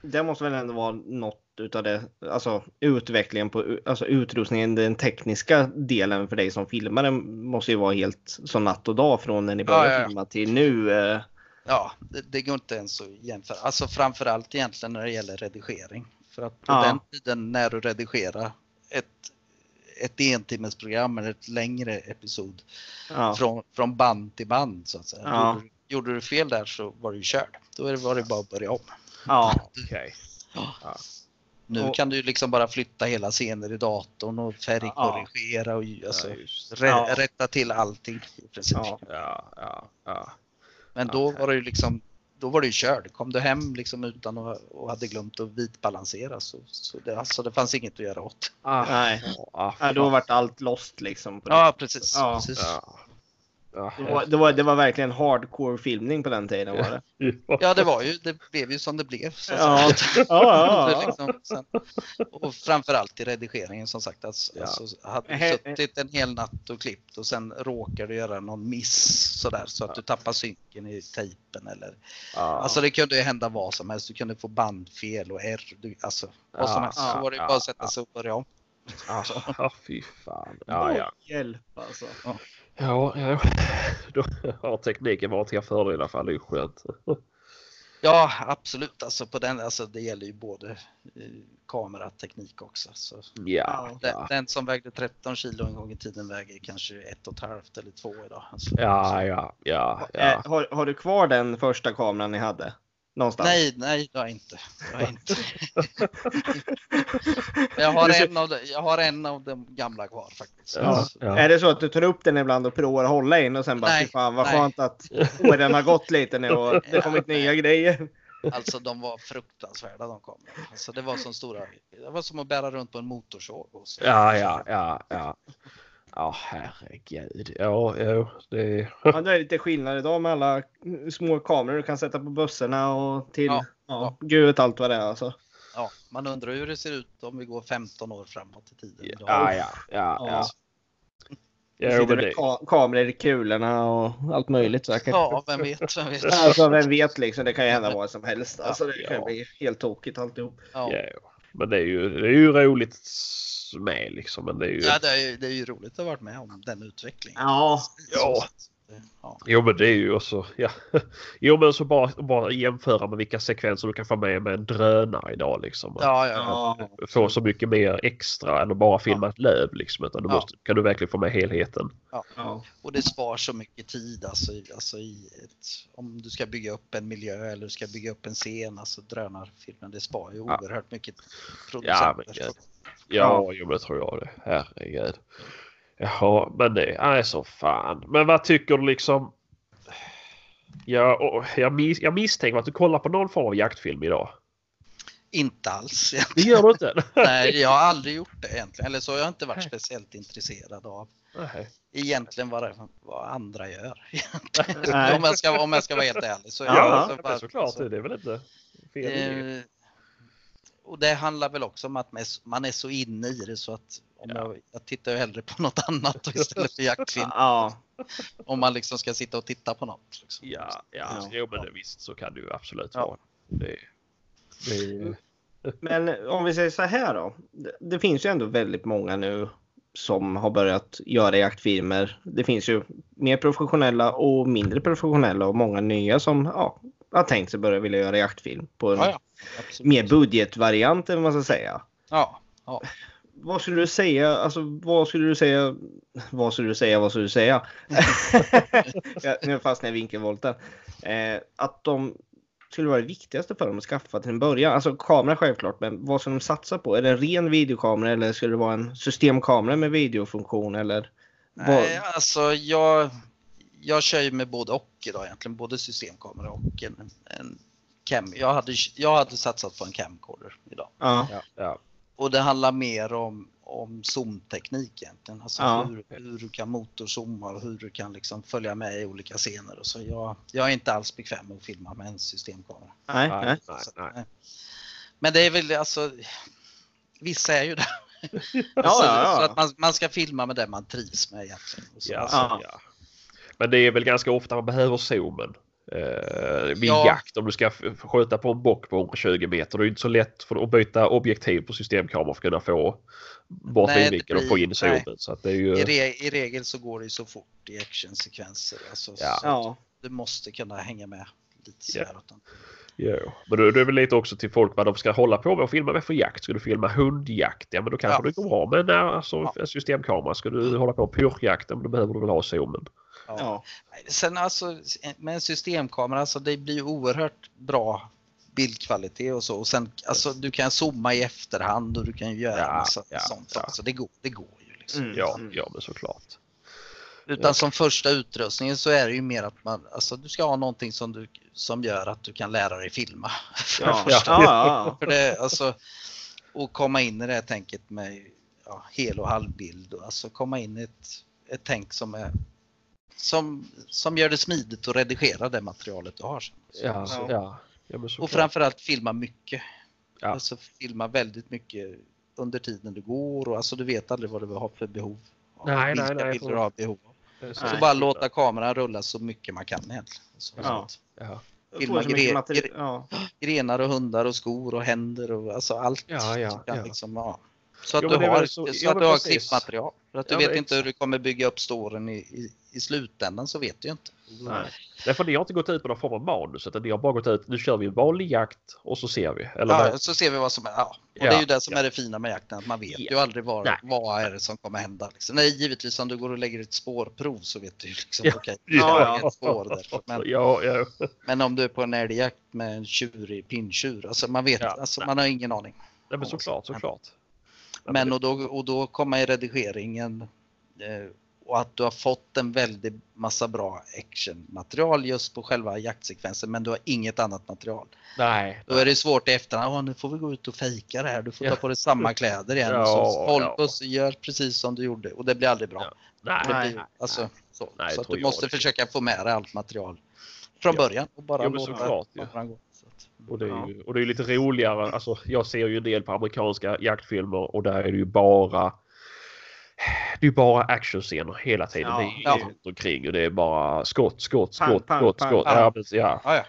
det måste väl ändå vara något utav det, alltså utvecklingen på alltså utrustningen, den tekniska delen för dig som filmare måste ju vara helt som natt och dag från när ni började Ja, ja, ja. filma till nu. Ja, det, det går inte ens att jämföra. Alltså framförallt egentligen när det gäller redigering. För att på Ja. den tiden när du redigerar ett, ett entimmesprogram eller ett längre episod Ja. från, från band till band så att säga. Ja. Gjorde, du- gjorde du fel där så var du körd. Då var det bara att börja om. Ja. Okej. Nu Och- kan du liksom bara flytta hela scener i datorn och färgkorrigera och alltså, rätta till allting i princip. Ja, ja, ja. Men då var det ju liksom då var det ju körd. Kom du hem liksom utan att och hade glömt att vitbalansera så, så det, alltså det fanns inget att göra åt. Ah, Nej. ah, Ja, då vart allt lost liksom. På det. Ja precis. Ja. precis. Ja. Ja, Det, var, det, var, det var verkligen hardcore filmning på den tiden var det. [LAUGHS] Ja det var ju, det blev ju som det blev. Så [LAUGHS] Ja. Ja, ja, [LAUGHS] ja. liksom, sen, och framförallt i redigeringen som sagt. Alltså, Ja. alltså, hade du suttit en hel natt och klippt och sen råkar du göra någon miss sådär så att du tappar synken i tejpen eller Ja. Alltså det kunde ju hända vad som helst. Du kunde få bandfel och R. Du, alltså vad som Ja, helst. Så var det bara att sätta ja. sig och börja om. Ah, fy fan. Ja, ja. Hjälp alltså. Ja, ja. [LAUGHS] Då har tekniken varit till fördel i alla fall. Det är ju skönt. [LAUGHS] Ja absolut. Alltså på den, alltså det gäller ju både eh, kamerateknik också. Så Ja, den, ja. den som vägde 13 kilo en gång i tiden väger kanske ett och ett halvt eller två idag. Alltså, Ja, ja, ja, Eh, ja. har, har du kvar den första kameran ni hade? Någonstans? Nej, nej det har jag inte. [LAUGHS] Jag, har inte. jag, har en av de, jag har en av de gamla kvar faktiskt. Ja, ja. Är det så att du tar upp den ibland och provar att hålla in och sen bara Nej, fan vad nej. skönt att åren har gått lite nu och det har kommit nya grejer. Alltså de var fruktansvärda de kamerorna. Alltså det var som stora, det var som att bära runt på en motorsåg. Och så. Ja, ja, ja, ja. Ja, herregud. Ja, ja, det... Ja, det är lite skillnad idag med alla små kameror du kan sätta på bussarna och till Ja, ja, gud vet allt vad det är alltså. Ja, man undrar hur det ser ut om vi går 15 år framåt i tiden. idag. Ja, ja, ja, ja. Ja. Ja, det ka- kameror i kulorna och allt möjligt säkert. Ja, vem vet, vem vet. Alltså vem vet liksom, det kan ju hända [LAUGHS] vad som helst. Alltså det kan Ja. bli helt tokigt alltihop. Ja. Men det är ju, det är ju roligt med liksom. Men det är ju... Ja, det, är, det är ju roligt att ha varit med om den utvecklingen. Ja, Ja. Ja. Jo men det är ju också, ja. [LAUGHS] Jo men så bara, bara jämföra med vilka sekvenser du kan få med med en drönare idag liksom. Ja, ja, ja. ja. Få så mycket mer extra än att bara filma ett löv liksom. Utan du Ja. måste, kan du verkligen få med helheten. ja. Och det spar så mycket tid alltså, alltså i ett, om du ska bygga upp en miljö eller du ska bygga upp en scen, alltså drönarfilmen, det spar ju Ja. oerhört mycket Ja, men producenter. gud. Ja, jo men det tror jag det. Herregud. Jaha, men det är så fan. Men vad tycker du liksom? Jag, jag, mis, jag misstänker att du kollar på någon form av jaktfilm idag. Inte alls. Det gör du inte? [LAUGHS] Nej, jag har aldrig gjort det egentligen. Eller så har jag inte varit speciellt intresserad av Nej. egentligen vad, det, vad andra gör. [LAUGHS] Om, jag ska, om jag ska vara helt ärlig. Så Ja, jag, Ja, så det bara- är såklart. så- Det är väl inte fel. Eh, och det handlar väl också om att man är så- inne i det så att om Ja. jag, jag tittar ju hellre på något [LAUGHS] annat istället för jaktfilm. Ja, Om man liksom ska sitta och titta på något. Liksom. Ja, ja, Ja. jo men det, visst så kan det ju absolut Ja. vara. Det, det, [LAUGHS] men om vi säger så här då. Det, det finns ju ändå väldigt många nu som har börjat göra jaktfilmer. Det finns ju mer professionella och mindre professionella och många nya som ja, har tänkt sig börja vilja göra jaktfilm på en Ja, ja, mer budgetvariant eller vad man ska säga. Ja, ja. Vad skulle du säga? Alltså vad skulle du säga? Vad skulle du säga? Vad skulle du säga? [LAUGHS] nu fastnade jag i vinkelvolten. Eh, att de skulle vara det viktigaste för dem att skaffa till en början. Alltså kamera självklart, men vad ska de satsa på? Är det en ren videokamera eller skulle det vara en systemkamera med videofunktion eller? Vad- Nej, alltså jag, jag kör ju med både och idag egentligen. Både systemkamera och en, en cam. Jag hade, jag hade satsat på en camcorder idag. Ja, ja, ja, Och det handlar mer om, om zoomteknik egentligen. Alltså Ja. hur, hur du kan motorzooma och hur du kan liksom följa med i olika scener. Och så jag, jag är inte alls bekväm med att filma med en systemkamera. nej, nej, nej. nej, Så, nej. nej. Men det är väl alltså, vissa är ju det. Ja, så, ja, ja. [LAUGHS] så att man, man ska filma med det man trivs med egentligen. Och så. Ja, Alltså, Ja. Men det är väl ganska ofta man behöver zoomen. Eh, vid Ja. jakt om du ska skjuta på en bock på 120 meter. Det är ju inte så lätt för att byta objektiv på systemkamera för att kunna få bort vidvinkeln och få in zoomen. Så att det är ju... I, re, I regel så går det ju så fort i actionsekvenser. Alltså, Ja. så Ja. Du måste kunna hänga med lite sådär. utan- Jo. Men det är väl lite också till folk vad de ska hålla på med och filma med för jakt. Ska du filma hundjakt, ja men då kanske Ja. det går bra med en alltså, Ja. systemkamera. Ska du hålla på med pyrschjakt, ja, men då behöver du väl ha zoomen. Ja. Sen alltså med en systemkamera, alltså det blir oerhört bra bildkvalitet och så. Och sen, alltså, du kan zooma i efterhand och du kan göra Ja, massa ja, sånt. ja. Alltså, det, går, det går ju. Liksom. Mm. Ja, Mm. ja men såklart. Utan Ja. som första utrustningen så är det ju mer att man, alltså, du ska ha någonting som, du, som gör att du kan lära dig filma. För Ja. [LAUGHS] Ja, ja, För det, alltså, och komma in i det här tänket med ja, hel och halvbild. Och, alltså komma in i ett, ett tänk som är som, som gör det smidigt att redigera det materialet du har. sen. Så, Ja, så. ja. ja men Och framförallt filma mycket. Ja. Alltså filma väldigt mycket under tiden du går och alltså du vet aldrig vad du har för behov. Nej, Vilka nej, nej, bilder du har behov av. Så Nej. bara låta kameran rulla så mycket man kan egentligen. Så, Ja. så. Ja. Filma så gre- materi- ja. Grenar och hundar och skor och händer och alltså allt. Ja, ja, ja. Liksom, ja. Så att Jo, du har, så, så- ja, att du har klippmaterial. För att du Ja, vet inte hur du kommer bygga upp storyn i, i, i slutändan så vet du ju inte. Nej. Därför ni har inte gått ut på någon form av manus utan ni har bara gått ut, nu kör vi en vanlig jakt och så ser vi. Eller Ja, vad? så ser vi vad som är. Ja. Och Ja, det är ju det som ja. är det fina med jakten, att man vet Ja. ju aldrig vad, Nej. vad är det som kommer hända. Liksom. Nej, givetvis om du går och lägger ett spårprov så vet du ju liksom, Ja. okej, Ja, det ja. är ett spår där. Men, Ja, ja. men om du är på en älgjakt med en tjurig pinntjur, alltså man vet, Ja, alltså, man har ingen aning. Nej, men såklart, såklart. Ja, Men det- och då, och då kommer i redigeringen eh, och att du har fått en väldigt massa bra actionmaterial just på själva jaktsekvensen men du har inget annat material. Nej. Då är det svårt i efterhand. "Åh, nu får vi gå ut och fejka det här. Du får Ja. ta på dig samma kläder igen. Ja, och så håll ja. så gör precis som du gjorde och det blir aldrig bra. Ja. Nej. Det Nej, blir, alltså, så Nej, så att tror du måste försöka få med dig allt material från Ja. början och bara Jo, låta såklart, ja. gå. Så att- Och det, är ju, och det är lite roligare. Alltså, jag ser ju en del på amerikanska jaktfilmer och där är det ju bara det är bara actionscener hela tiden. Ja, det är ja. runt omkring och det är bara skott, skott, skott, pang, skott, pang, skott. pang. Ja, men, ja. Ja, ja.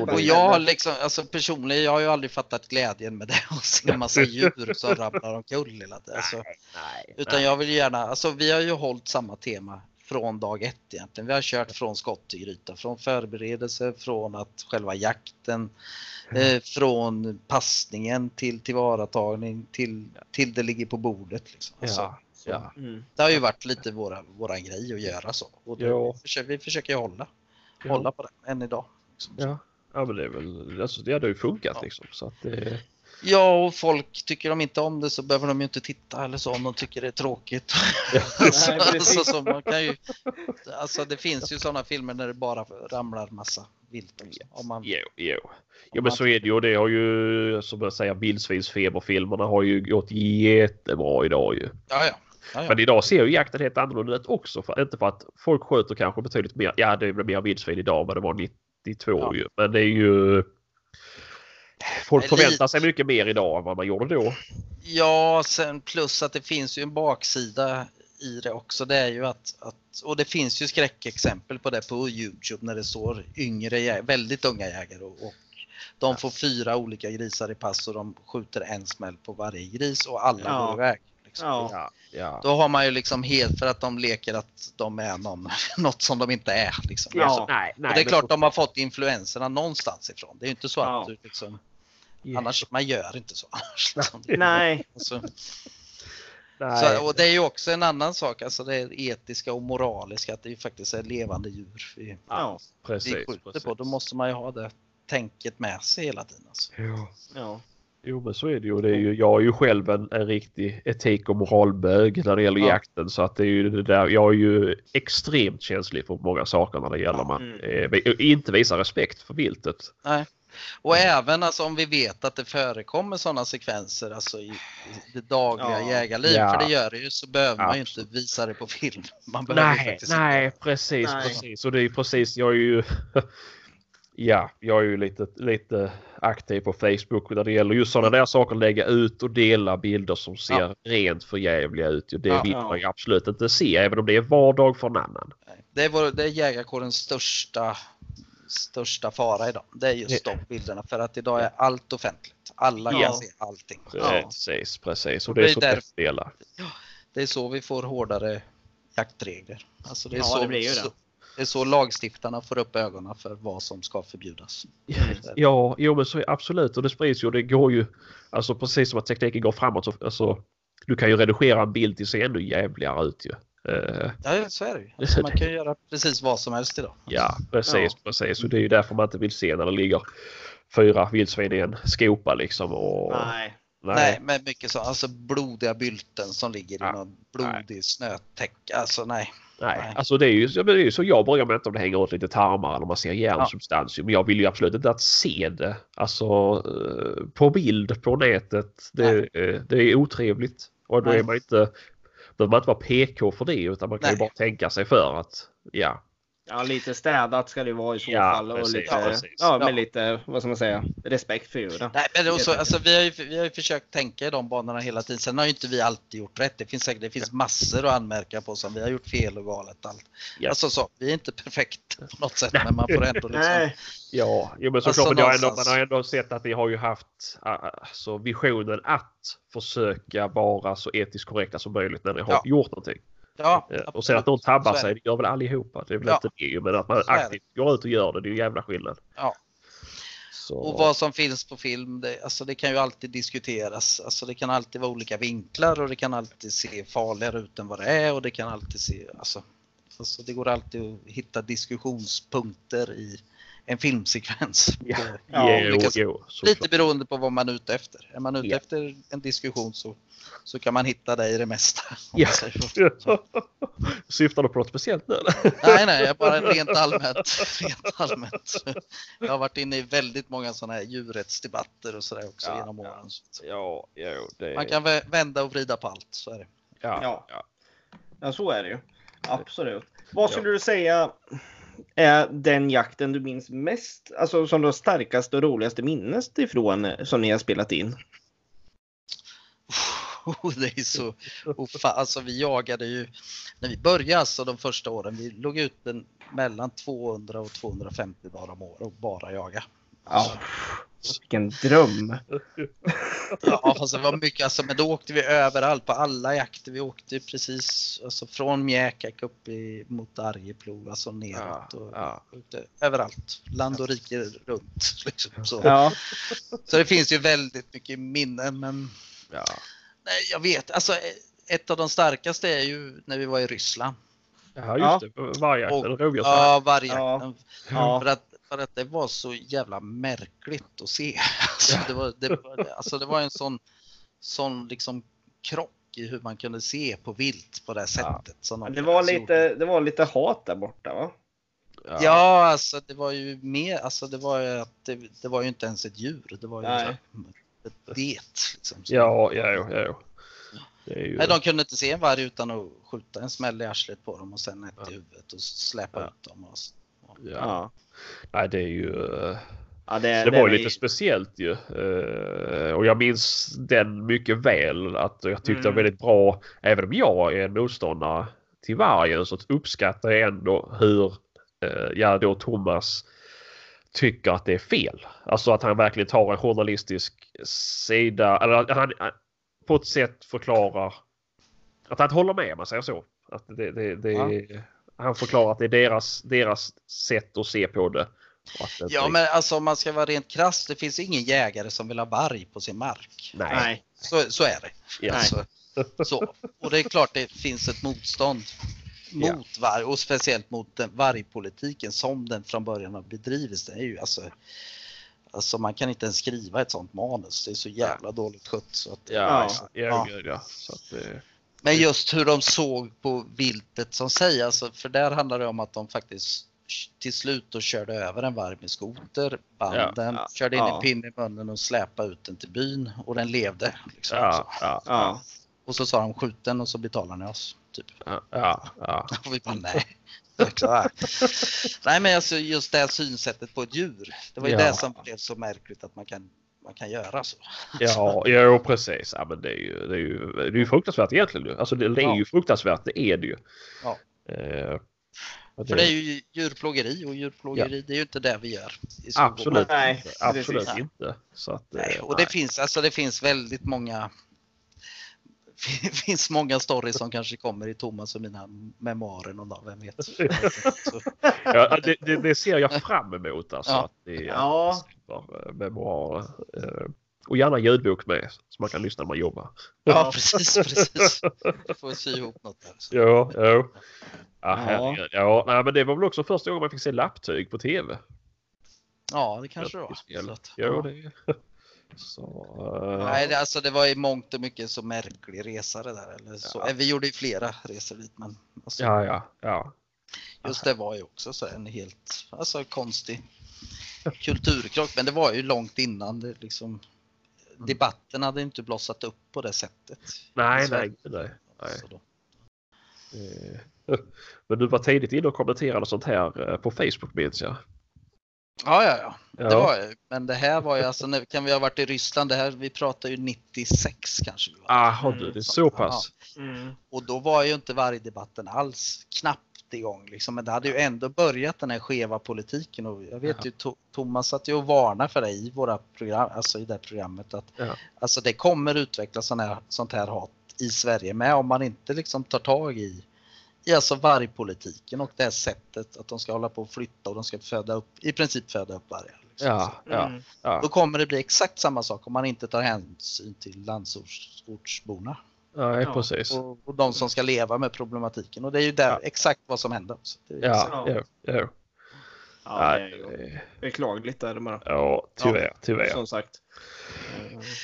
Och jag har liksom, alltså personligen, jag har ju aldrig fattat glädjen med det [LAUGHS] och se en massa djur som ramlar omkull hela tiden. Alltså, Nej, utan nej. jag vill gärna, alltså vi har ju hållit samma tema från dag ett egentligen. Vi har kört från skott till gryta, från förberedelse, från att själva jakten, eh, från passningen till tillvaratagning till, till det ligger på bordet. Liksom. Alltså, Ja, så. ja. Mm. Det har ju varit lite våra, våran grej att göra så. Och Ja. vi, försöker, vi försöker ju hålla, Ja. hålla på det än idag. Liksom. Ja. ja, men det är väl, alltså, det hade ju funkat Ja. liksom. Så att det, Ja, och folk tycker de inte om det så behöver de ju inte titta eller så om de tycker det är tråkigt. [LAUGHS] Nej, så, precis. så, så man kan ju, alltså det finns ju sådana filmer där det bara ramlar massa vilt också. Om man, jo, jo. om Ja men man- så är det ju och det har ju som jag säger vildsvinsfeberfilmerna har ju gått jättebra idag ju. Ja, ja. Ja, ja. Men idag ser ju jakten helt annorlunda ut också. För, inte för att folk skjuter kanske betydligt mer. Ja det väl mer vildsvin idag än vad det var 92 Ja. ju. Men det är ju Folk förväntar sig mycket mer idag än vad man gjorde då. ja, sen plus att det finns ju en baksida i det också. Det är ju att, att och det finns ju skräckexempel på det på Youtube när det står yngre, väldigt unga jägare och, och de får fyra olika grisar i pass och de skjuter en smäll på varje gris och alla Ja. går iväg. Liksom. Ja. Ja, ja. Då har man ju liksom helt för att de leker att de är någon, [LAUGHS] något som de inte är. Liksom. Ja. Alltså, nej, nej, och det är klart de har fått influenserna någonstans ifrån. Det är ju inte så Ja. att du liksom, annars, man gör inte så [LAUGHS] annars. Liksom. Nej. Alltså, nej. så, och det är ju också en annan sak, alltså det etiska och moraliska, att det ju faktiskt är levande djur vi, Ja. vi precis, skjuter precis. på. Då måste man ju ha det tänket med sig hela tiden. Alltså. Ja. Ja. Jo men så är det ju. Det är ju jag är ju själv en, en riktig etik och moralbög när det gäller Ja. jakten. Så att det är ju det där. Jag är ju extremt känslig för många saker när det gäller man Mm. eh, inte visar respekt för viltet. Och även alltså, om vi vet att det förekommer sådana sekvenser alltså, i, det dagliga Ja. jägarliv, Ja. för det gör det ju, så behöver man ju inte visa det på film. Man behöver Nej, faktiskt nej precis, Nej. precis. Och det är precis, jag är ju [LAUGHS] Ja, jag är ju lite, lite aktiv på Facebook när det gäller just sådana där saker. Lägga ut och dela bilder som ser Ja. rent för jävliga ut. Det Ja. vill man ju absolut inte se även om det är vardag för en annan. Det är, vår, det är jägarkårens största, största fara idag. Det är just de bilderna för att idag är allt offentligt. Alla kan Ja. se allting. Ja. Precis, precis. Och Och det är det är så därför- dela. Det är så vi får hårdare jaktregler. Alltså det, är Ja, så, det blir ju det. Så, det är så lagstiftarna får upp ögonen för vad som ska förbjudas. [LAUGHS] Ja, jo men så absolut och det sprids ju och det går ju alltså precis som att tekniken går framåt så alltså du kan ju redigera en bild till se ännu jävligare ut ju. Eh, Ja, så är det ju. Alltså, man kan ju göra precis vad som helst idag. ja, precis, Ja. precis. Och det är ju därför man inte vill se när det ligger fyra vildsvin i en skopa liksom. Och, Nej. Nej, men mycket så. Alltså blodiga bylten som ligger Ja, i någon blodig snötäcke. Alltså nej. Nej, Nej. alltså det är ju, ja, det är ju så jag börjar med inte om det hänger ut lite tarmar eller man ser hjärnsubstans. Men jag vill ju absolut inte att se det. Alltså eh, på bild på nätet. Det, eh, det är otrevligt. Och då Nej. är man inte, behöver man inte vara PK för det utan man kan ju Nej. bara tänka sig för att ja. Ja, lite städat ska det vara i så Ja, fall. Och lite, ja, ja, med Ja. lite, vad ska man säga, respekt för djuren. Nej, men också, alltså, vi, har ju, vi har ju försökt tänka i de banorna hela tiden. Sen har ju inte vi alltid gjort rätt. Det finns säkert det finns massor att anmärka på som vi har gjort fel och galet. Allt. Ja. Alltså, så, vi är inte perfekt på något sätt, men man får ändå liksom... Nej. Ja, jo, men såklart. Alltså, men jag har ändå, man har ändå sett att ni har ju haft ah, alltså, visionen att försöka vara så etiskt korrekta som möjligt när ni har Ja. gjort någonting. Ja, Eh, Och sen att Så tabbar sig, det. gör väl allihopa. Det är väl Ja. inte det men att man aktivt går ut och gör det, det är ju jävla skillnad. Ja. Så, Och vad som finns på film, det, alltså det kan ju alltid diskuteras. Alltså det kan alltid vara olika vinklar och det kan alltid se farligare ut än vad det är och det kan alltid se, alltså, alltså det går alltid att hitta diskussionspunkter i en filmsekvens. Ja. Ja, jo, olika- jo, såklart. Lite beroende på vad man är ute efter. Är man ute Ja. efter en diskussion så, så kan man hitta det i det mesta. Ja. [LAUGHS] Syftar du på något speciellt nu? Nej, nej, jag bara rent allmänt. Rent allmänt. Jag har varit inne i väldigt många sådana här djurrättsdebatter och sådär också Ja, genom ja. åren. Ja, jo, det... Man kan vä- vända och vrida på allt, så är det. ja, Ja. ja. Ja, så är det ju. Absolut. Vad skulle du säga är den jakten du minns mest, alltså som du har starkaste och roligaste minnet ifrån eh, som ni har spelat in? [LAUGHS] Det är så ofa- Alltså vi jagade ju, när vi började alltså de första åren, vi låg ut en, mellan 200 och 250 dagar om året och bara jaga. Ja. Vilken dröm! [LAUGHS] Ja, fast det var mycket, alltså, men då åkte vi överallt på alla jakter. Vi åkte precis alltså, från Mjäkak upp i, mot Arjeplog, alltså neråt. Och, ja. åkte överallt, land och rike runt. [LAUGHS] Liksom, så. Ja, så det finns ju väldigt mycket minnen, men ja. nej, jag vet, alltså ett av de starkaste är ju när vi var i Ryssland. Ja, just det. Vargjakten, rovdjursjakten. Ja, vargjakten. ja. För, att, för att det var så jävla märkligt att se. [LAUGHS] Alltså, det, var, det, var- alltså, det var en sån, sån liksom krock i hur man kunde se på vilt på det här Ja. sättet. de Det var, lite, det var lite hat där borta va? Ja, alltså det var ju mer, alltså det var ju att det, det var ju inte ens ett djur. Det var ju Nej. ett det. Liksom. Ja, ja, ja, ja. Det är ju... Nej, de kunde inte se en varg utan att skjuta en smäll i arslet på dem och sen ett Ja. i huvudet och släpa Ja. ut dem. Och, så. Ja. Ja. Nej, det är ju... eh, ja det, Det var ju är- lite speciellt ju. Eh, Och jag minns den mycket väl. Att jag tyckte det var Mm. väldigt bra. Även om jag är en motståndare till vargen så uppskattar jag ändå hur eh, ja, då Thomas tycker att det är fel. Alltså att han verkligen tar en journalistisk sida. Eller att han han på ett sätt förklarar att han håller med om man säger så. Att det, det, det, Han förklarar att det är deras, deras sätt att se på det. Ja, men alltså om man ska vara rent krass, det finns ingen jägare som vill ha varg på sin mark. Nej. Nej. Så, så är det. Ja. Alltså, så. Och det är klart det finns ett motstånd Ja. mot varg och speciellt mot den vargpolitiken som den från början har bedrivits. Det är ju alltså, alltså man kan inte ens skriva ett sånt manus. Det är så jävla dåligt skött. Så att, Ja, alltså, ja, ja, ja. Så att, det- Men just hur de såg på viltet som sig, alltså, för där handlar det om att de faktiskt till slut då körde över en varg med skoter, band Ja, den, ja, körde in ja. en pinne i munnen och släpade ut den till byn och den levde. Liksom, ja, så. ja, Ja. Och så sa de skjut den och så betalar ni oss. Typ. Ja, ja, ja. [LAUGHS] Och vi bara nej. [LAUGHS] Nej men alltså just det här synsättet på ett djur. Det var ju Ja. det som blev så märkligt att man kan, man kan göra så. Ja, jo, precis. Ja, men det är ju, det är ju, det är ju fruktansvärt egentligen. Alltså det, det är Ja. ju fruktansvärt, det är det ju. Ja. Eh, och För det är ju djurplågeri och djurplågeri det är ju inte det vi gör. Absolut Nej. Absolut inte. Så att, eh, Nej, och det nej. finns, alltså det finns väldigt många det [LAUGHS] finns många stories som kanske kommer i Thomas och mina memoarer någon dag, vem vet. Ja, det, det, det ser jag fram emot alltså. Ja. Att det Ja. eh, memoarer. Eh, Och gärna ljudbok med så man kan lyssna när man jobbar. ja, [LAUGHS] precis, precis. Du får sy ihop något där. Så. Ja, ja. Ja, Ja. ja nej, men det var väl också första gången man fick se lapptyg på tv. Ja, det kanske det var. Att, ja. det [LAUGHS] Så, eh, Nej, det, alltså, det var i mångt och mycket så märklig resa det där. Eller så. Ja. Vi gjorde ju flera resor dit, men alltså, ja, ja, ja. just det var ju också så en helt alltså, konstig kulturkrock. Men det var ju långt innan det liksom debatten hade inte blossat upp på det sättet. Nej, nej, nej. nej. Eh, [LAUGHS] Men du var tidigt inne och kommenterade sånt här eh, på Facebook minns jag. Ja, ja, ja. Ja. Det var ju, men det här var ju alltså, när, kan vi ha varit i Ryssland? Det här, vi pratar ju 96 kanske. vi var. Aha, Mm, du, det är så- så pass. Mm. Och då var ju inte vargdebatten alls knappt igång liksom. Men det hade ju ändå börjat den här skeva politiken och jag vet Ja. ju To- Thomas satt ju och varnade för det i våra program, alltså i det programmet att Ja. alltså det kommer utvecklas sån här, sånt här hat i Sverige med om man inte liksom tar tag i i alltså vargpolitiken och det här sättet att de ska hålla på och flytta och de ska föda upp, i princip föda upp vargar. Liksom. Ja, ja, Mm. ja. Då kommer det bli exakt samma sak om man inte tar hänsyn till landsortsborna Nej, Ja, precis. och, och de som ska leva med problematiken. Och det är ju där Ja. exakt vad som händer. är Ja, Ja. ja, ja. Ja, det är Nej, ju det- beklagligt är det bara. ja, tyvärr, tyvärr. Som sagt.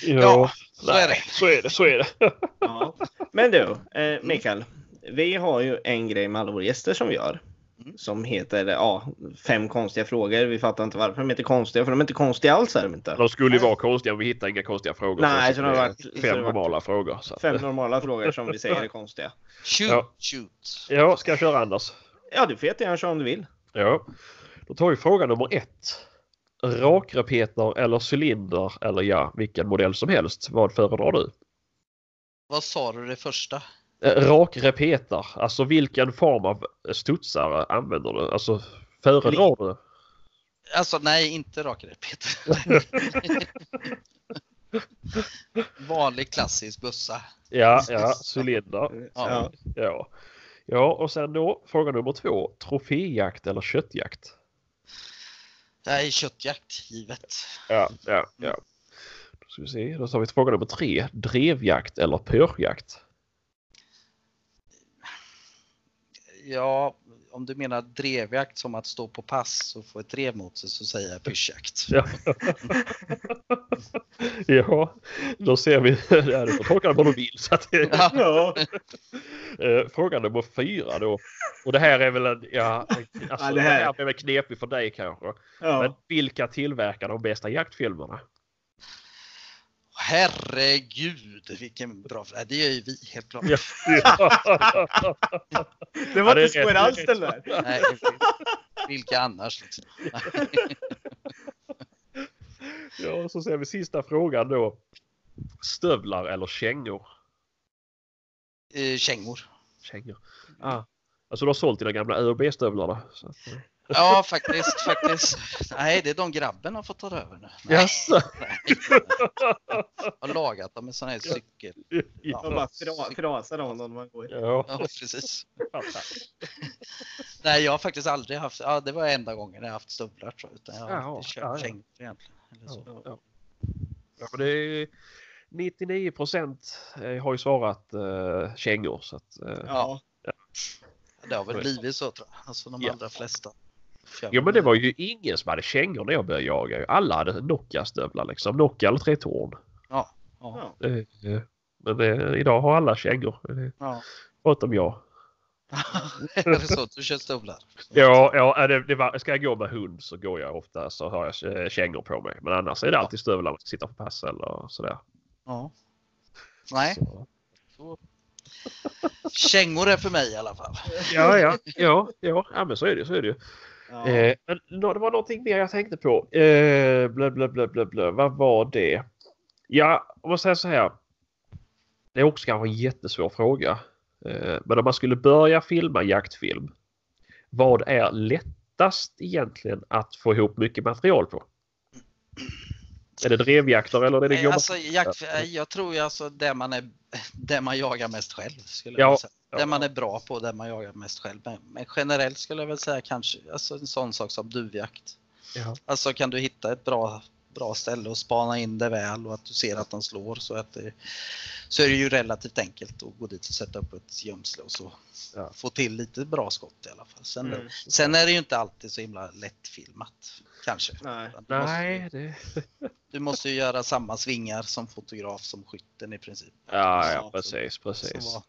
Eh, Ja, så är det. Så är det, så är det. Ja. Men du, eh, Mikael. Vi har ju en grej med alla våra gäster som vi gör. Mm. Som heter ja, fem konstiga frågor. Vi fattar inte varför de heter konstiga. För de är inte konstiga alls är de inte. De skulle ju vara konstiga, vi hittar inga konstiga frågor. Nej, så så det har varit- fem normala frågor. Så. Fem normala frågor som vi säger är konstiga. [LAUGHS] Shoot, Ja. shoot. Ja, ska jag köra Anders? Ja, du får jättegärna köra om du vill. Ja. Då tar vi fråga nummer ett. Rakrepeter eller cylinder eller ja, vilken modell som helst. Vad föredrar du? Vad sa du det första? Eh, Rakrepeter, alltså vilken form av studsare använder du? Alltså föredrar du? Alltså nej, inte rakrepet. [LAUGHS] Vanlig klassisk bössa. Ja, ja, cylinder. Ja. Ja. Ja, och sen då fråga nummer två. Troféjakt eller köttjakt? Nej, köttjakt givet. Ja, ja, ja. Då ska vi se. Då tar vi fråga nummer tre. Drevjakt eller pörjakt? Ja, om du menar drevjakt som att stå på pass och få ett drev mot sig så säger jag pyschjakt. Ja. [LAUGHS] ja, då ser vi. Du får tolka det vad du vill. Så att, det- Ja. Ja. Eh, Fråga nummer fyra då. Och det här är väl en, ja, alltså, Ja, det det här, här- blir väl knepigt för dig kanske. Men Ja. vilka tillverkar de bästa jaktfilmerna? Herregud, vilken bra fråga. Det gör ju vi helt klart. Ja. Det var Ja, det är inte rätt, alls är den där. Nej, vilka annars liksom? ja, så ser vi sista frågan då. Stövlar eller kängor? Eh, kängor. Kängor. Ah. Alltså du har sålt dina gamla ÖoB-stövlar då? Så eh. Ja, faktiskt, faktiskt. Nej, det är de grabben har fått ta över nu. Nej, Jaså? nej. Har lagat dem med sån här cykel. Ja. Man bara fra, frasar när man går. Ja. Ja, precis. Nej, jag har faktiskt aldrig haft, ja det var enda gången jag haft stövlar tror jag. Utan jag har alltid kört ja, ja. kängor egentligen. Eller så. Ja, ja. ja men det är 99 procent har ju svarat uh, kängor. Så att, eh, Ja. Det har väl blivit så tror jag. Alltså de Ja. allra flesta. Ja men det var ju ingen som hade kängor när jag började jaga. Alla hade Nokia-stövlar liksom. Nokia eller Tre Torn. Ja. Ja. Eh, eh, Men eh, idag har alla kängor. Ja. Förutom jag. är det så att du kör stövlar? Ja, ja det, det var, ska jag gå med hund så går jag ofta så har jag kängor på mig. Men annars är det alltid stövlar om jag ska sitta på pass eller sådär. Ja. Nej, Så. så. Kängor är för mig i alla fall. Ja, ja, ja, ja, ja men så är det, så är det ju. Ja. Eh, men det var någonting mer jag tänkte på. Eh, blö, blö, blö, blö. Vad var det? Ja, om man säger så här. Det är också kanske en jättesvår fråga. Eh, men om man skulle börja filma jaktfilm. Vad är lättast egentligen att få ihop mycket material på? Är det drevjakter eller är det Nej, jobba? Alltså, jakt, jag tror alltså det man, är, det man jagar mest själv. Skulle Ja, jag säga. ja. Det man är bra på, det man jagar mest själv. Men, men generellt skulle jag väl säga kanske alltså en sån sak som duvjakt. Ja. Alltså kan du hitta ett bra, bra ställe och spana in det väl och att du ser att de slår så, att det, så är det ju relativt enkelt att gå dit och sätta upp ett gömsle och så Ja. få till lite bra skott i alla fall. Sen, Mm. sen är det ju inte alltid så himla lättfilmat kanske. Nej. Du måste, Nej, det... du måste ju göra samma svingar som fotograf som skytten i princip. Ja, ja, precis, precis. var-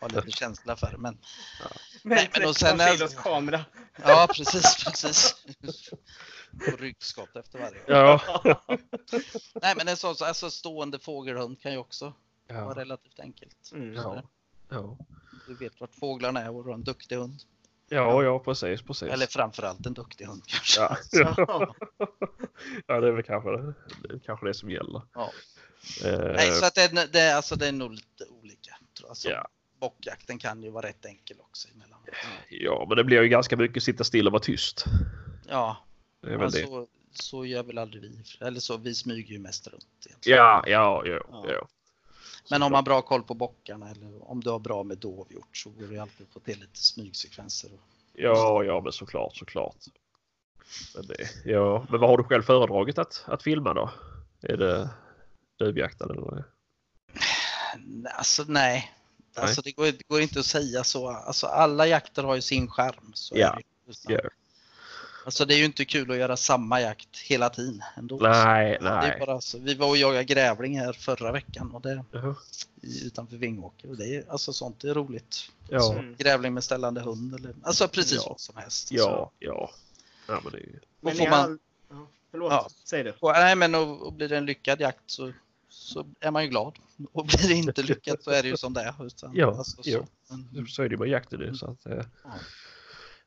ha lite känsla för det. Men Men, Nej, men och sen 13 är- kamera. ja, precis, precis. Och ryggskott efter varje. Ja. [LAUGHS] Nej, men en sån så- alltså stående fågelhund kan ju också vara Ja. relativt enkelt. Mm. Ja. Ja. Du vet vart fåglarna är och du har en duktig hund. Ja, ja, precis, precis. Eller framförallt en duktig hund kanske. Ja. [LAUGHS] Ja. [LAUGHS] ja, det är väl kanske det, det, kanske det som gäller. Ja. Eh, Nej, så att det, det, alltså, det är nog lite olika. Alltså, ja. Bockjakten kan ju vara rätt enkel också emellanåt. ja, men det blir ju ganska mycket sitta still och vara tyst. Ja, Det är väl det. så, så gör väl aldrig vi. Eller så, vi smyger ju mest runt. Egentligen. Ja, ja, ja. Ja. ja. Men om man har bra koll på bockarna eller om du har bra med dovhjort så går det alltid att få till lite smygsekvenser. Och... Ja, ja, men såklart, såklart. Men, det, ja. men vad har du själv föredragit att, att filma då? Är det duvjakten eller? Nej, Alltså nej. Alltså det går, det går inte att säga så. Alltså alla jakter har ju sin charm. Så Ja. är det ju. Utan- Ja. Alltså det är ju inte kul att göra samma jakt hela tiden ändå. Nej, Det är nej. bara så. Vi var och jagade grävling här förra veckan och det, Jaha. i- utanför Vingåker. Och det är, alltså sånt är roligt. Ja, Mm. Grävling med ställande hund eller alltså precis Ja. vad som helst. Så- ja, ja. Ja, men det är ju... Men får man-. Ja, förlåt, Ja. säg du. Och, nej, men och, och blir det en lyckad jakt så, så är man ju glad. Och blir det inte lyckat så är det ju som det är. Utan, Ja, alltså, ja. så. Men, Så är det ju med jakten nu. Så att, eh, Ja.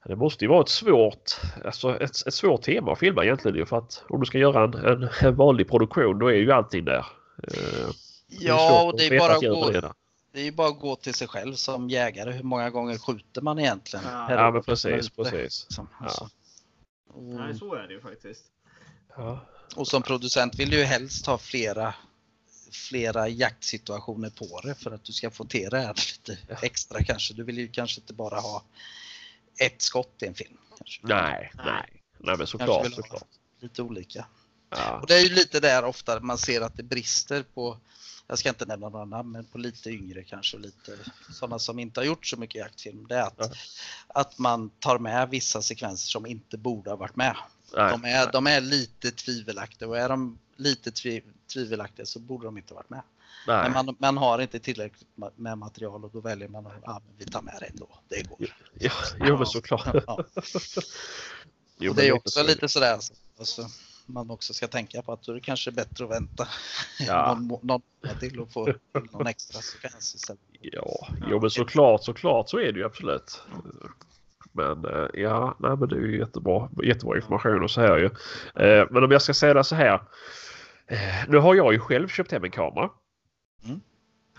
Det måste ju vara ett svårt, alltså ett, ett svårt tema att filma egentligen ju för att om du ska göra en, en, en vanlig produktion då är ju allting där. Eh, ja, och det är, bara att gå, det det är ju bara att gå till sig själv som jägare. Hur många gånger skjuter man egentligen? Ja. per Ja år? men precis, precis. liksom. Ja. Alltså. Och, Nej, så är det ju faktiskt. Ja. och som producent vill du ju helst ha flera flera jaktsituationer på det för att du ska få till det här lite Ja. extra kanske. Du vill ju kanske inte bara ha ett skott i en film. Kanske. Nej, Nej. nej. Nej men såklart, såklart. Lite olika. Ja. Och det är ju lite där ofta man ser att det brister på, jag ska inte nämna några namn, men på lite yngre kanske och lite sådana som inte har gjort så mycket jaktfilm. Det är att, Ja. att man tar med vissa sekvenser som inte borde ha varit med. Nej, De är, de är lite tvivelaktiga och är de lite tvi, tvivelaktiga så borde de inte ha varit med. Nej. Men man, man har inte tillräckligt med material och då väljer man att ah, vi tar med det ändå. Det går. Ja, jo men såklart. Ja. [LAUGHS] Jo, Och det är också så. lite sådär alltså, man också ska tänka på att är det kanske bättre att vänta [LAUGHS] Ja. någon, må- någon månad till och få någon extra sekvens istället. Ja, jo men såklart, såklart så är det ju absolut. Men eh, ja, nej men det är ju jättebra, jättebra information och så här ju. Eh, Men om jag ska säga det så här. eh, Nu har jag ju själv köpt hem en kamera. Mm.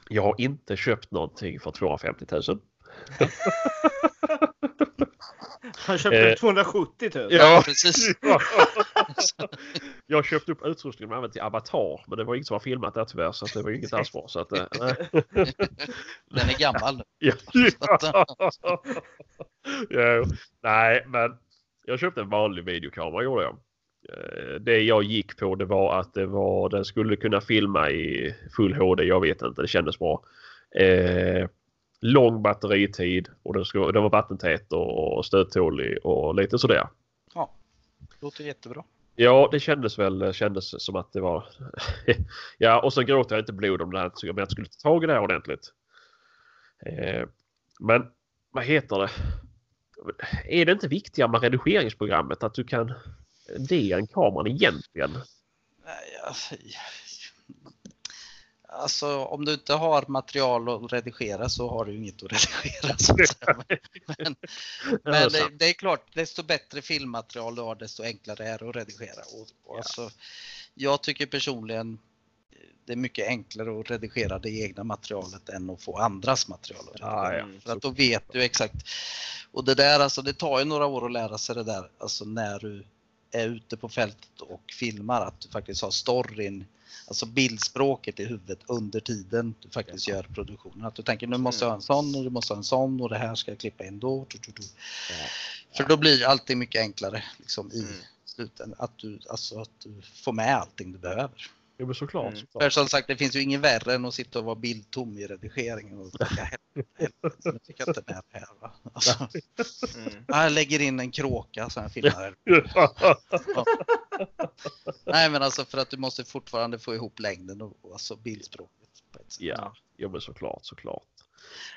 Jag har inte köpt någonting för 250 000. [LAUGHS] Han köpte Eh. 270 000. Ja, [LAUGHS] precis. jag har köpt upp utrustning med till Avatar men det var inget som har filmat där tyvärr så det var inget alls bra. Så att, eh, [LAUGHS] nej. Den är gammal. Ja. jo, nej, men jag köpte en vanlig videokamera gjorde jag. Eh, Det jag gick på det var att det var, den skulle kunna filma i full HD. Jag vet inte, det kändes bra. Eh, lång batteritid och den, skulle, den var vattentät och stöttålig och lite sådär. Ja, låter jättebra. Ja, det kändes väl kändes som att det var... [LAUGHS] ja, och så gråter jag inte blod om det här om jag skulle ta tag i det här ordentligt. Eh, men vad heter det? Är det inte viktigare med redigeringsprogrammet att du kan det än kameran egentligen? Nej, alltså, Alltså om du inte har material att redigera så har du inget att [LAUGHS] redigera. Så att. Men, men det, är klart, desto bättre filmmaterial du har desto enklare är det att redigera. Och, och alltså, jag tycker personligen det är mycket enklare att redigera det egna materialet än att få andras material. Att Ja. För att då vet du exakt. Och det där alltså, det tar ju några år att lära sig det där. Alltså när du är ute på fältet och filmar att du faktiskt har storyn, alltså bildspråket i huvudet under tiden du faktiskt gör produktionen. Att du tänker nu måste jag ha en sån och du måste ha en sån och det här ska jag klippa in då. För då blir allting mycket enklare liksom, i Mm. slutändan. Att du, alltså, att du får med allting du behöver. Jo men såklart. Mm. såklart. För som sagt, det finns ju ingen värre än att sitta och vara bildtom i redigeringen och tänka helvete, jag tycker inte det här. Va? Alltså, Mm. jag lägger in en kråka så jag filmar. Nej men alltså för att du måste fortfarande få ihop längden och, alltså bildspråket. På ett sätt. ja, jo men såklart, såklart.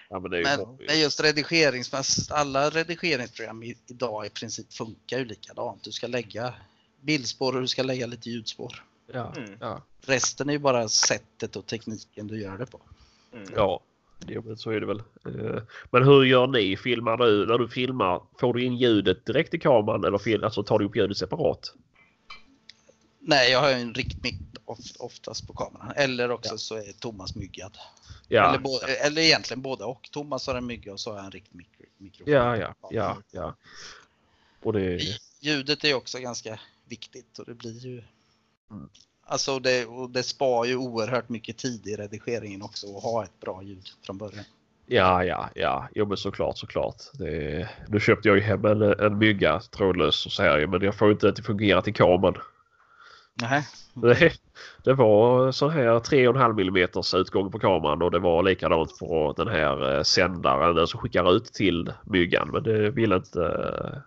Ja men det är Men, men just redigeringsmässigt, alla redigeringsprogram idag i princip funkar ju likadant. Du ska lägga bildspår och du ska lägga lite ljudspår. Ja, Mm. ja, Resten är ju bara sättet och tekniken du gör det på. Mm. ja. Jo, men så är det väl. Eh, Men hur gör ni? Filmar du? När du filmar, får du in ljudet direkt i kameran eller alltså, tar du upp ljudet separat? Nej, jag har ju en riktmick of- oftast på kameran. Eller också så är Thomas myggad. Ja, Eller, bo- eller egentligen båda och. Thomas har en mygga och så har jag en riktmikrofon. ja, ja, ja, ja. Och det... Ljudet är också ganska viktigt och det blir ju Mm. Alltså det, och det spar ju oerhört mycket tid i redigeringen också att ha ett bra ljud från början. Ja, ja, ja. Jo, men såklart, såklart. Det... Nu köpte jag ju hem en, en mygga trådlös och så här, men jag får inte det att fungera till kameran. Nej. Det, det var sån här 3,5 mm utgång på kameran och det var likadant på den här eh, sändaren den som skickar ut till myggan. Men det ville inte eh,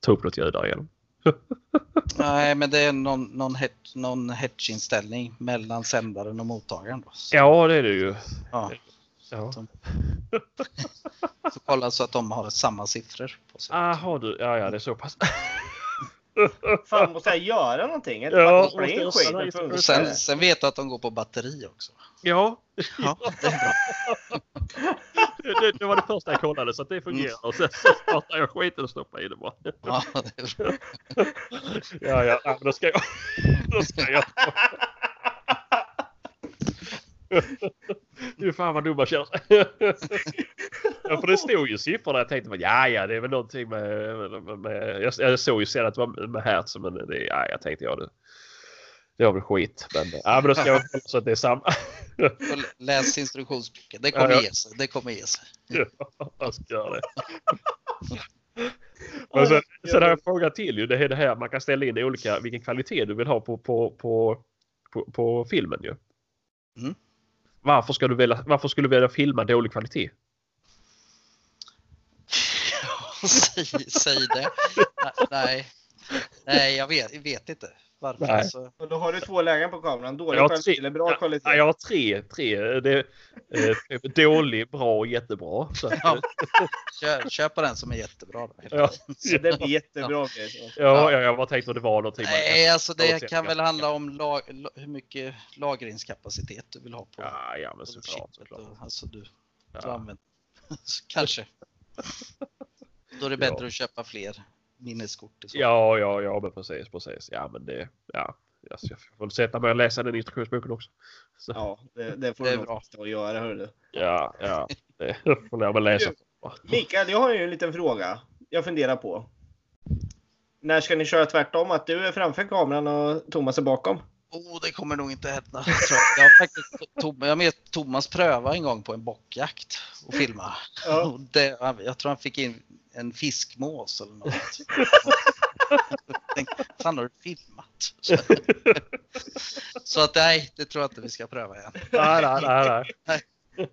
ta upp något ljud därigenom. Nej, men det är någon, någon, het, någon hetch-inställning mellan sändaren och mottagaren. Då. Så, Ja, det är det ju. ja, Ja. så [LAUGHS] kolla så att de har samma siffror på sig. Aha, du. Ja, ja, det är så pass. [LAUGHS] Fan, måste jag göra någonting? Eller Ja, bara koppla in måste jag skiten? Och sen, sen vet du att de går på batteri också. Ja, Ja, det är bra. [LAUGHS] det, det var det första jag kollade så att det fungerar. Och sen så startade jag skiten och stoppade in det bara. Ja, det är bra. [LAUGHS] Ja, ja, men då ska jag... [LAUGHS] Då ska jag... Du fan vad dum man känner sig. Ja, för det stod ju siffror där jag tänkte att ja, ja, det är väl någonting med... med, med jag, jag såg ju sen att det var med hertz, men det, ja, jag tänkte ja, det, det var väl skit. Men, ja, men då ska jag kolla så att det är samma. Läs instruktionsboken. Det kommer Ja, ja. ge sig. Det kommer ge sig. Ja, jag ska göra det. Men sen, sen har jag en fråga till ju. Det är det här man kan ställa in olika, vilken kvalitet du vill ha på, på, på, på, på filmen ju. Mm. Varför, ska du välja, varför skulle du vilja filma dålig kvalitet? [LAUGHS] säg, säg det. Nej, nej jag, vet, vet inte varför. Nej. Alltså, Och då har du två lägen på kameran. Dålig kvalitet eller bra kvalitet? Ja, jag har tre. tre. Det är, eh, dålig, bra och jättebra. Så, Ja. kör, kör på den som är jättebra. Då. ja, [LAUGHS] Så det blir jättebra grejer. ja, ja, jag bara tänkte att det var någonting. kan- Nej, alltså det förutsättningar. kan väl handla om lag, la- hur mycket lagringskapacitet du vill ha på, Ja, ja, men på såklart. Alltså du, du Ja. använder. [LAUGHS] Kanske. Då är det bättre Ja. att köpa fler minneskort. Ja, ja, ja, men precis, precis. Ja, men det, ja. Alltså, jag får sätta mig och läsa den instruktionsboken också. Så, ja, Ja, det, det får Det du nog och göra. Hörru. ja, det [LAUGHS] får jag väl läsa. Mikael, jag har ju en liten fråga. Jag funderar på. När ska ni köra tvärtom? Att du är framför kameran och Thomas är bakom? Oh, det kommer nog inte hända. Jag, jag har faktiskt Tom, jag med Thomas pröva en gång på en bockjakt och filma. Ja. Och det, jag tror han fick in en fiskmås eller något. [LAUGHS] Tänkte, Fan har du filmat? Så, [LAUGHS] så att nej, det tror jag inte vi ska pröva igen. Nej, nej, nej. nej.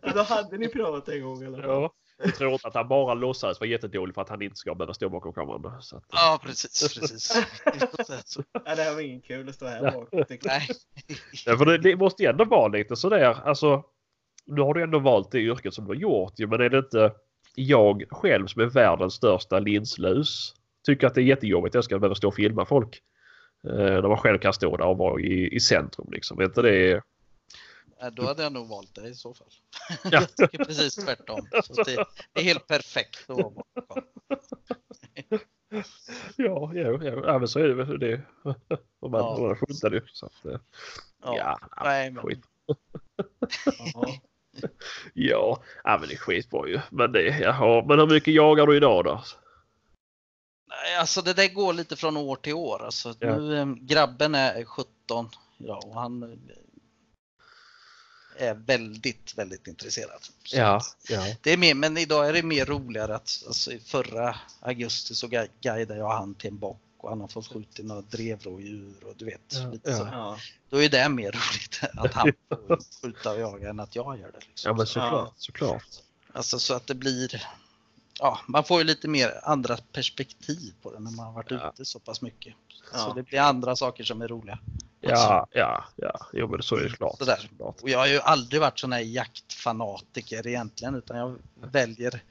Men då hade ni prövat en gång eller? Ja. Jag tror inte att han bara låtsades vara jättedålig för att han inte ska behöva stå bakom kameran. Så att, Ja, precis, precis. [LAUGHS] Nej, det här var ingen kul att stå här Nej. bak. Det- nej, Ja, för det, det måste ju ändå vara lite sådär. Alltså, nu har du ändå valt det yrket som du har gjort. ju, Men är det inte jag själv som är världens största linslus? Tycker att det är jättejobbigt att jag ska behöva stå och filma folk. Eh, när man själv kan stå där och vara i, i centrum liksom. Är inte det... Då hade jag nog valt det i så fall. Ja. [LAUGHS] Jag tycker precis tvärtom. Så det, det är helt perfekt att vara bakom. [LAUGHS] Ja, jo. Ja, men så är det väl det. [LAUGHS] Om man, Ja. skjuter det. Så att, eh, Ja. ja, Nej, men, skit. [LAUGHS] Ja, ja, men det är skitbra ju. Men det, jaha, men hur mycket jagar du idag då? nej, alltså det där går lite från år till år. Alltså, Ja. nu, eh, grabben är 17 ja, och han eh, är väldigt, väldigt intresserad. Så Ja, ja. Det är mer, men idag är det mer roligare att alltså, förra augusti så gui- guidade jag han till en bock och han har fått skjuta några drevrådjur och du vet. Ja, lite ja. Så. Ja. Då är det mer [LAUGHS] roligt att han får skjuta och jaga än att jag gör det. Liksom. Ja, men Så- såklart, såklart. Alltså så att det blir, ja man får ju lite mer andra perspektiv på det när man har varit Ja. ute så pass mycket. Ja. Så det blir andra saker som är roliga. Ja, ja, ja. Jo, men så är det klart. Sådär. Och jag har ju aldrig varit sån här jaktfanatiker egentligen utan jag väljer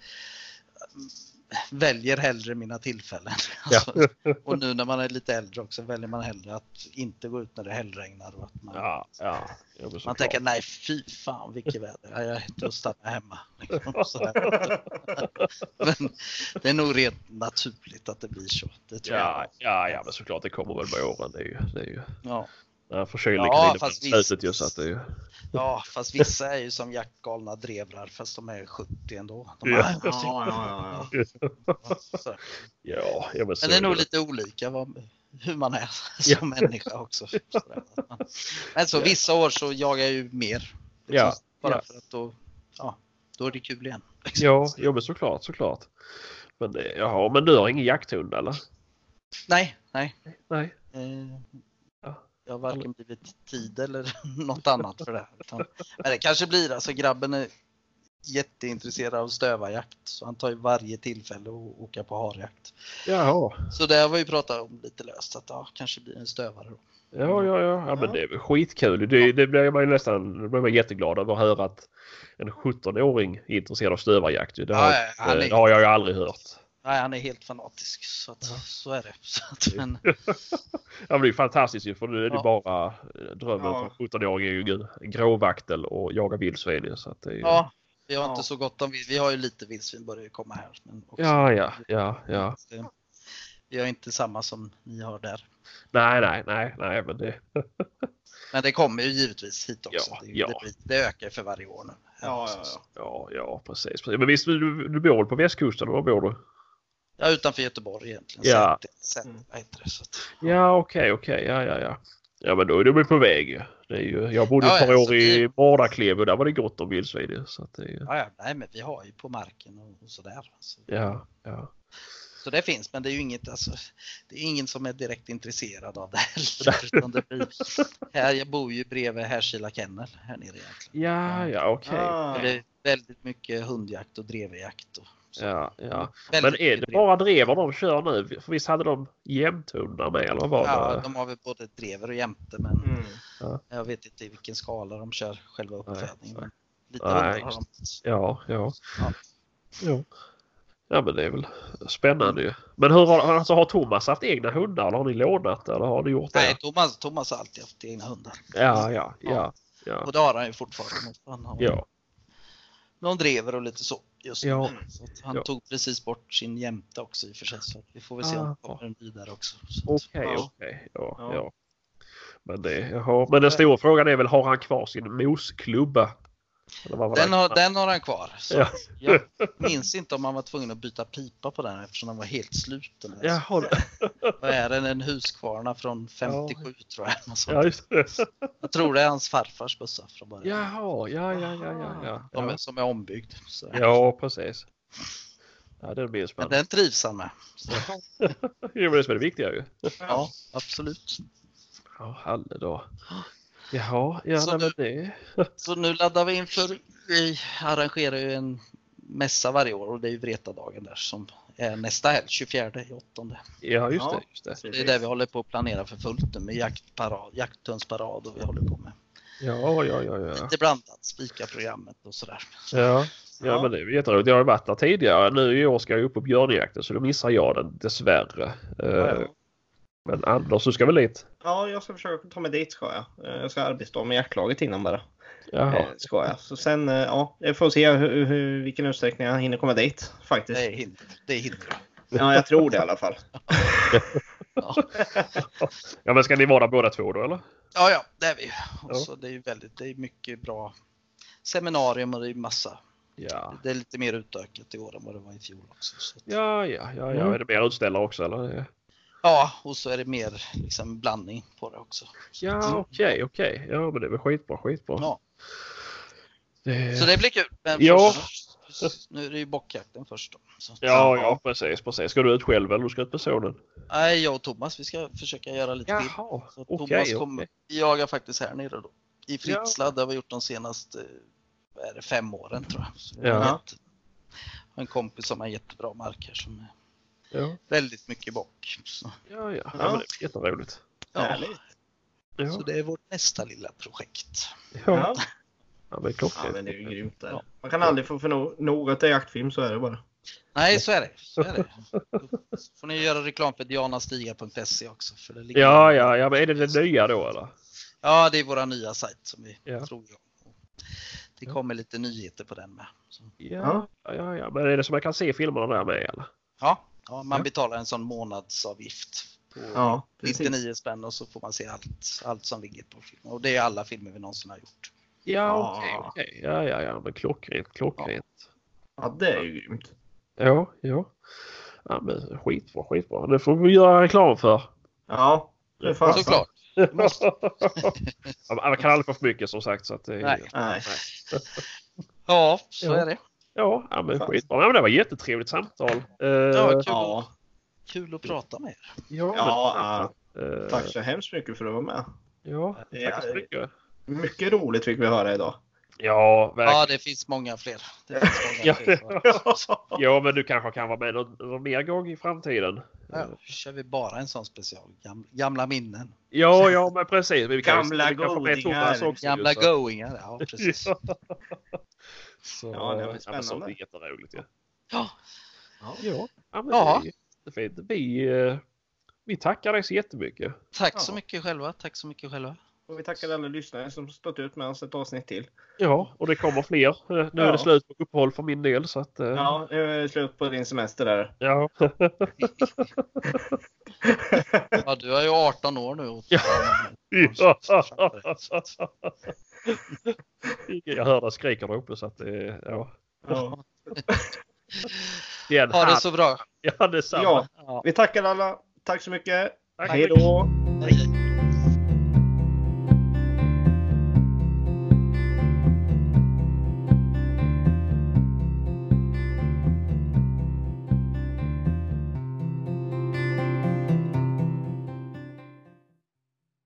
väljer hellre mina tillfällen. [LAUGHS] Ja. Alltså, och nu när man är lite äldre också väljer man hellre att inte gå ut när det hällregnar. Och att man, Ja, ja. Man tänker nej fy fan vilket väder, Ja, jag är att stanna hemma. [LAUGHS] Liksom. [LAUGHS] Men det är nog rent naturligt att det blir så. Det tror Ja, jag. ja, ja, men såklart det kommer väl med åren. Det är ju, det är ju Ja. Ja, förkylning Ja, kan slutet ju så att det är ju. ja, fast vissa är ju som jaktgalna drevrar fast de är 70 ändå. De Ja. har- Ja, ja, ja. Ja, ja men så Men det är nog lite olika vad, hur man är [LAUGHS] Ja. som människa också. Men så Ja. vissa år så jagar jag ju mer. liksom, Ja, Bara ja. för att då, ja, då är det kul igen. liksom. [LAUGHS] Ja, ja, men såklart, såklart. Men jaha, men du har ingen jakthund eller? Nej, nej. Nej. Eh, Ja. Jag har varken blivit tid eller [LAUGHS] något annat för det. Utan, men det kanske blir, alltså grabben är jätteintresserad av stövarjakt så han tar ju varje tillfälle att åka på harjakt. Jaha. Så det har vi ju pratat om lite löst att ja, kanske blir en stövare då. Ja, ja, ja, ja, men det är väl skitkul. Det, det blir man ju nästan, det blir man jätteglad över att höra att en 17-åring är intresserad av stövarjakt. Det har, Ja, ja, han är- det har jag ju aldrig hört. Nej, han är helt fanatisk så, att, så är det. [LAUGHS] Så att, men, Ja, men det är ju [LAUGHS] fantastiskt ju för nu är det Ja. bara eh, drömmen Ja. för 17-åring är ju gråvaktel och jaga vildsvin så att det är ju... ja, vi har Ja. inte så gott om Vi har ju lite vildsvin börjar ju komma här. Men också, ja, ja, ja, ja. Det- Vi har inte samma som ni har där. Nej, nej, nej, nej, men det... [LAUGHS] Men det kommer ju givetvis hit också. Ja, det, ja. Det, blir, det ökar för varje år nu. ja, ja, ja. Ja, ja, precis. precis. Men visst, du, du bor väl på västkusten? Var bor du? Ja, utanför Göteborg egentligen. Ja. Så att, Ja, okej, okej, ja, ja, ja. Ja, men då är du väl på väg ju. Det är ju. Jag bodde Ja, ett par ja, år i vi- Mardaklev och där var det gott om vildsvin ju, så att det är ju... ja, ja, nej, men vi har ju på marken och, och sådär. Så, Ja, ja. så det finns, men det är ju inget, alltså, det är ingen som är direkt intresserad av det heller. [LAUGHS] Utan det blir, här, jag bor ju bredvid Härkila kennel här nere egentligen. Ja, ja, okej. Ah. Det är väldigt mycket hundjakt och drevjakt. Och. Ja, ja. Väldigt Men är det bara drever de kör nu? För visst hade de jämthundar med eller vad var Ja, det? de har väl både drever och jämte men Mm. jag vet inte i vilken skala de kör själva uppfödningen. lite Nej, har de. Ja, ja. Ja. Ja. Ja men det är väl spännande ju. Men hur har, alltså, har Thomas haft egna hundar eller har ni lånat eller har ni gjort det? Nej, Thomas, Thomas har alltid haft egna hundar. Ja, ja, ja. Ja. Och det har han ju fortfarande. Han har Ja, någon drever och lite så just nu. Ja. Så att han Ja. tog precis bort sin jämte också i och för sig. Så vi får väl se om det Ah. kommer en där också. Så att- okej, Ja. okej. Ja, Ja. ja. Men, det, jaha. men den stora frågan är väl, har han kvar sin mosklubba? Den det? har, den har han kvar. Så Ja. Jag minns inte om han var tvungen att byta pipa på den eftersom den var helt slut. Jaha, Vad är den? En Husqvarna från 57 tror jag. Ja, just det. Jag tror det är hans farfars bussar från början. Jaha, ja, ja, ja, ja. ja. De är, Ja, som är ombyggd. Så. ja precis. Ja, det blir Men spännande. den trivs han med. Så, [LAUGHS] Jo, men det som är det viktiga ju. ja, absolut. Ja, halledag. Jaha, ja, Så du- det... [LAUGHS] Så nu laddar vi inför, vi arrangerar ju en mässa varje år och det är ju Vretadagen där som är nästa helg, 24 i åttonde. Ja, just det. Just det. Det är det vi håller på att planera för fullt nu med jaktparad, jakthundsparad och vi håller på med Ja, ja, ja, ja. lite blandat, spika-programmet och sådär. Ja, ja, Ja. men det är jätteroligt. Jag har varit där tidigare. Nu i år ska jag upp på björnjakten så då missar jag den dessvärre. Eh, Ja, ja. Men Anders, du ska väl dit? Ja, jag ska försöka ta mig dit ska jag. Eh, Jag ska arbeta med jaktlaget innan bara. Jaha. Eh, Ska jag. Så sen, eh, ja, jag får se hur, hur, vilken utsträckning jag hinner komma dit faktiskt. Det är hinder. Det är hinder. Ja, jag tror det i alla fall. [LAUGHS] Ja. Ja men ska ni vara båda två då eller? ja, ja, det är vi. Och Ja. så det är ju väldigt, det är mycket bra seminarium och det är massa. Ja. Det är lite mer utökat i år än vad det var i fjol också. Så att, Ja, ja, ja, ja. Mm. Är det mer utställare också eller? Ja, och så är det mer liksom blandning på det också. Så, Ja, okej, okej. Ja, men det är väl skitbra, skitbra. Ja. Det... så det blir kul. Men Ja. först- nu är det ju bockjakten först då. Så. Ja, ja, precis, precis. Ska du ut själv eller du ska ut med sonen? Nej, jag och Thomas vi ska försöka göra lite film. Jaha, Så okej, Thomas kommer okej. jaga faktiskt här nere då. I Fritsla, det har vi gjort de senaste är det, fem åren tror jag. Så Ja. en kompis som har jättebra mark här som är Ja, väldigt mycket bock. Så, ja, ja. ja. Ja. men det är jätteroligt. ja, Härligt. Ja, så det är vårt nästa lilla projekt. ja. Ja. men ja, men det är ju grymt. Där. Ja. Man kan aldrig få för no- det är jaktfilm, så är det bara. Nej, så är det. Så är det. [LAUGHS] Då får ni göra reklam för dianastiga.se också. För det ligger Ja, ja, ja, men är det det nya då eller? Ja, det är våra nya sajt som vi Ja. tror jag. Det kommer lite nyheter på den med. Så. Ja, ja, ja, ja. Men är det så man kan se filmerna där med eller? Ja, ja, man Ja. betalar en sån månadsavgift på Ja, precis. 99 spänn och så får man se allt, allt som ligger på filmen. Och det är alla filmer vi någonsin har gjort. Ja, Ja. okej, okej. Ja, ja, ja, men klockrent, klockrent. Ja, det är ju grymt. Ja, ja. Ja, men skitbra, skitbra. Det får vi göra reklam för. Ja, det är fan. Såklart. Man [LAUGHS] kan aldrig få för mycket som sagt. Så att det, Nej. Nej. Ja, så Ja. är det. Ja, ja, men skitbra. Ja, men det var ett jättetrevligt samtal. Eh, Ja, kul, Ja, kul att prata med er. ja, Ja, men, eh, tack så hemskt mycket för att vara med. Ja, tack så mycket. Mycket roligt fick vi höra idag. Ja, verkligen. Ja, det finns många fler. Det finns många Ja, fler. [LAUGHS] Ja, men du kanske kan vara med någon, någon mer gång i framtiden. Ja, kör vi bara en sån special. Gamla, gamla minnen. Ja, ja, men precis. Vi kan, Gamla vi kan också. Gamla goingar. Ja, precis. [LAUGHS] Ja. Så, Ja, det var ja, men så spännande. det är jätteroligt. Ja. Ja, Ja, ja men det är. Vi, eh, vi tackar dig så jättemycket. tack så mycket själva. Tack så mycket själva. Och vi tackar alla lyssnare som stått ut med oss ett avsnitt till. Ja, och det kommer fler. Eh, Nu är det slut på uppehåll för min del så att... eh, Ja, nu är det slut på din semester där. ja. [LAUGHS] Ja, du är ju 18 år nu. Ja. [LAUGHS] [LAUGHS] Jag hör dig skrika där uppe så att [LAUGHS] det... Ja. Ja. Det är en Ha det så bra. Ja, detsamma. ja, Ja. vi tackar alla. Tack så mycket. Tack. Hej då! Hej.